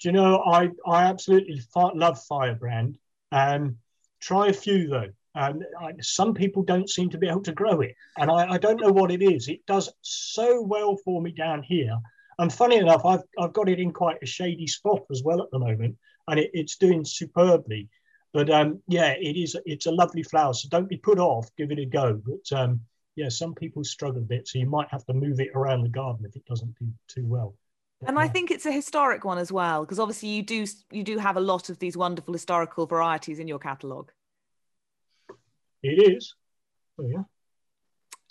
Do you know, I, I absolutely love Firebrand. Um, try a few though. Um, I, some people don't seem to be able to grow it, and I, I, don't know what it is. It does so well for me down here, and funny enough, I've I've got it in quite a shady spot as well at the moment, and it, it's doing superbly. But um, yeah, it is. It's a lovely flower, so don't be put off. Give it a go. But um, yeah, some people struggle a bit, so you might have to move it around the garden if it doesn't do too well.
But, and I think it's a historic one as well, because obviously you do you do have a lot of these wonderful historical varieties in your catalogue.
It is. Oh, yeah.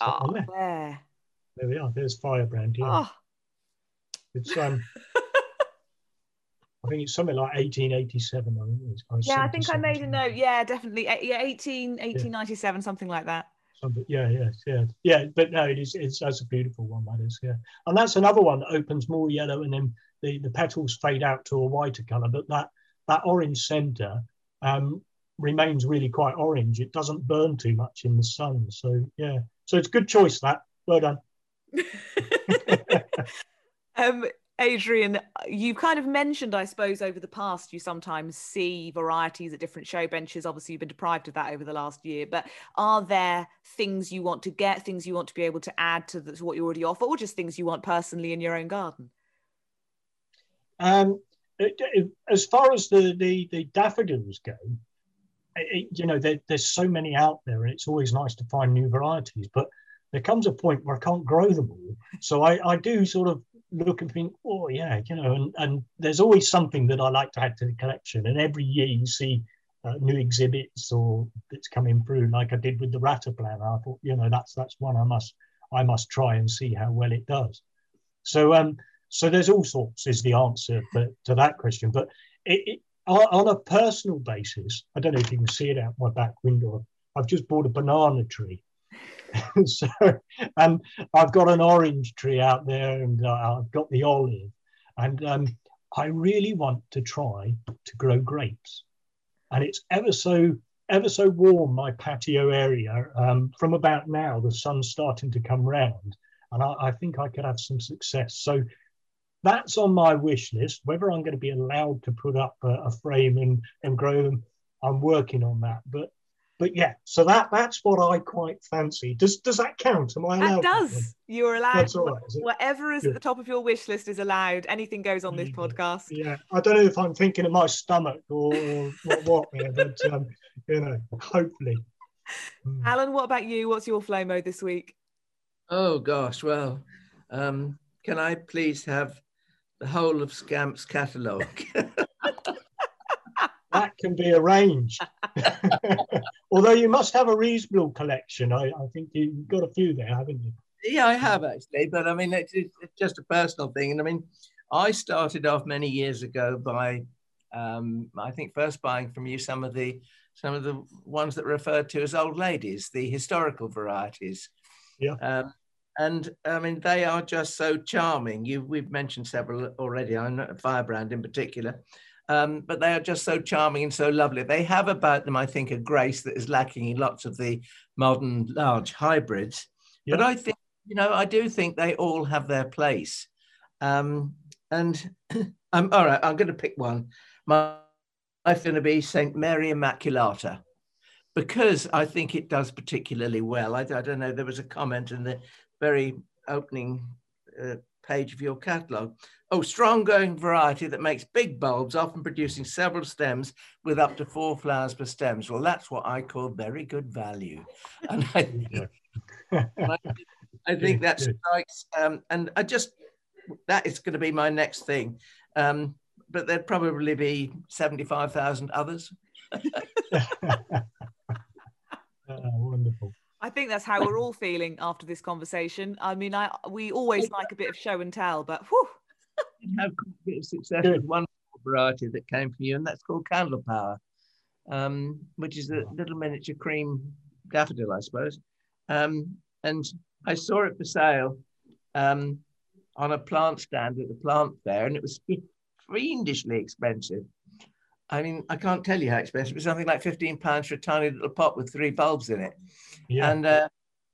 Oh, there. there.
There we are. There's Firebrand. Yeah. Oh. It's um. I think it's something like 1887. I think
yeah, I think I made a note. Yeah, definitely. Eh, yeah, 18, 1897, yeah. something like that.
Something, yeah, yeah, yeah, yeah. But no, it is. It's that's a beautiful one. That is, yeah. And that's another one that opens more yellow, and then the, the petals fade out to a whiter color. But that that orange center um, remains really quite orange. It doesn't burn too much in the sun. So yeah, so it's good choice. That well done.
um, Adrian, you've kind of mentioned, I suppose, over the past, you sometimes see varieties at different show benches. Obviously, you've been deprived of that over the last year. But are there things you want to get, things you want to be able to add to, the, to what you already offer, or just things you want personally in your own garden?
Um, as far as the, the, the daffodils go, it, you know, there, there's so many out there, and it's always nice to find new varieties. But there comes a point where I can't grow them all. So I, I do sort of look and think, oh yeah, you know, and, and there's always something that I like to add to the collection. And every year you see uh, new exhibits or that's coming through, like I did with the Rataplan. I thought, you know, that's that's one I must I must try and see how well it does. So um, so there's all sorts is the answer to, to that question. But it, it, on a personal basis, I don't know if you can see it out my back window. I've just bought a banana tree. so, and I've got an orange tree out there, and uh, I've got the olive, and um, I really want to try to grow grapes. And it's ever so ever so warm my patio area. Um, from about now, the sun's starting to come round, and I, I think I could have some success. So that's on my wish list. Whether I'm going to be allowed to put up a, a frame and, and grow them, I'm working on that. But but yeah, so that that's what I quite fancy. Does does that count? Am I allowed?
That does. You're allowed. That's Right, whatever is at the top of your wish list is allowed. Anything goes on this podcast.
Yeah, I don't know if I'm thinking of my stomach or, or what, what there, but um, you know, hopefully.
Hmm. Alan, what about you? What's your flow mode this week?
Oh gosh, well, um, can I please have the whole of Scamp's catalogue?
that can be arranged. Although you must have a reasonable collection. I, I, think you've got a few there, haven't you?
Yeah, I have actually. But I mean, it's, it's just a personal thing. And I mean, I started off many years ago by, um, I think, first buying from you some of the some of the ones that referred to as old ladies, the historical varieties.
Yeah.
Um, and I mean, they are just so charming. You, we've mentioned several already. I know Firebrand in particular, um, but they are just so charming and so lovely. They have about them, I think, a grace that is lacking in lots of the modern large hybrids. Yeah. But I think, you know, I do think they all have their place. Um, and I'm all right. I'm going to pick one. My wife's going to be Saint Mary Immaculata because I think it does particularly well. I, I, don't know. There was a comment in the very opening uh, page of your catalogue. Oh, strong growing variety that makes big bulbs, often producing several stems with up to four flowers per stems. Well, that's what I call very good value. And I, I, I think that strikes, um, and I just, that is going to be my next thing. Um, but there'd probably be 75,000 others.
Uh, wonderful.
I think that's how we're all feeling after this conversation. I mean, I we always like a bit of show and tell, but whew.
have a bit of success with one variety that came from you, and that's called Candle Power, um, which is a little miniature cream daffodil, I suppose. Um, and I saw it for sale um, on a plant stand at the plant fair, and it was fiendishly expensive. I mean, I can't tell you how expensive. It was something like fifteen pounds for a tiny little pot with three bulbs in it. Yeah. And uh,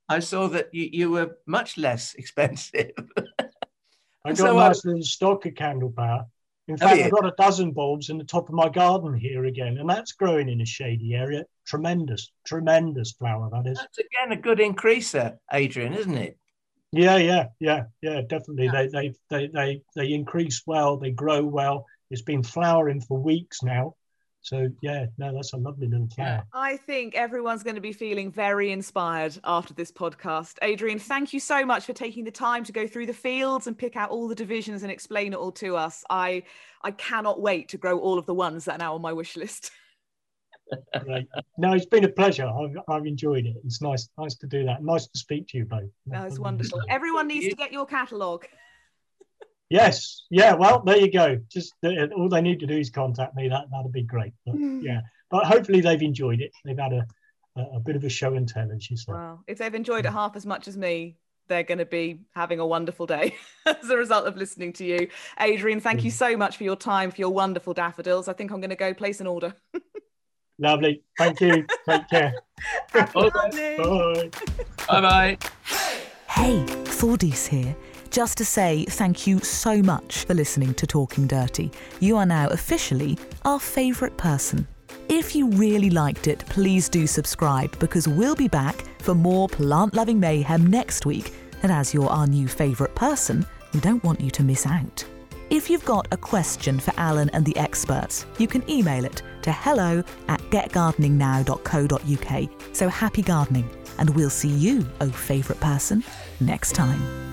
I saw that you, you were much less expensive.
I got so, a nice little stock of candle power. In fact, I've got a dozen bulbs in the top of my garden here again, and that's growing in a shady area. Tremendous, tremendous flower that is.
That's again a good increaser, Adrian, isn't it?
Yeah, yeah, yeah, yeah, definitely. Yeah. They, they, they, they, they increase well. They grow well. It's been flowering for weeks now. So yeah, no, that's a lovely little flower.
I think everyone's going to be feeling very inspired after this podcast. Adrian, thank you so much for taking the time to go through the fields and pick out all the divisions and explain it all to us. I I cannot wait to grow all of the ones that are now on my wish list.
right. No, it's been a pleasure. I've, I've enjoyed it. It's nice, nice to do that. Nice to speak to you both.
That was wonderful. Everyone needs to get your catalogue.
Yes, yeah. Well, there you go. Just uh, all they need to do is contact me. That that'd be great. But, hmm. yeah, but hopefully they've enjoyed it. They've had a, a, a bit of a show and tell, as you said.
Well, if they've enjoyed it half as much as me, they're going to be having a wonderful day as a result of listening to you. Adrian, thank you so much for your time, for your wonderful daffodils. I think I'm going to go place an order.
Lovely. Thank you. Take care.
Bye. Bye.
Bye bye.
Hey, Thordis here. Just to say thank you so much for listening to Talking Dirty. You are now officially our favourite person. If you really liked it, please do subscribe because we'll be back for more plant loving mayhem next week. And as you're our new favourite person, we don't want you to miss out. If you've got a question for Alan and the experts, you can email it to hello at getgardeningnow.co.uk. So happy gardening And we'll see you, oh favourite person, next time.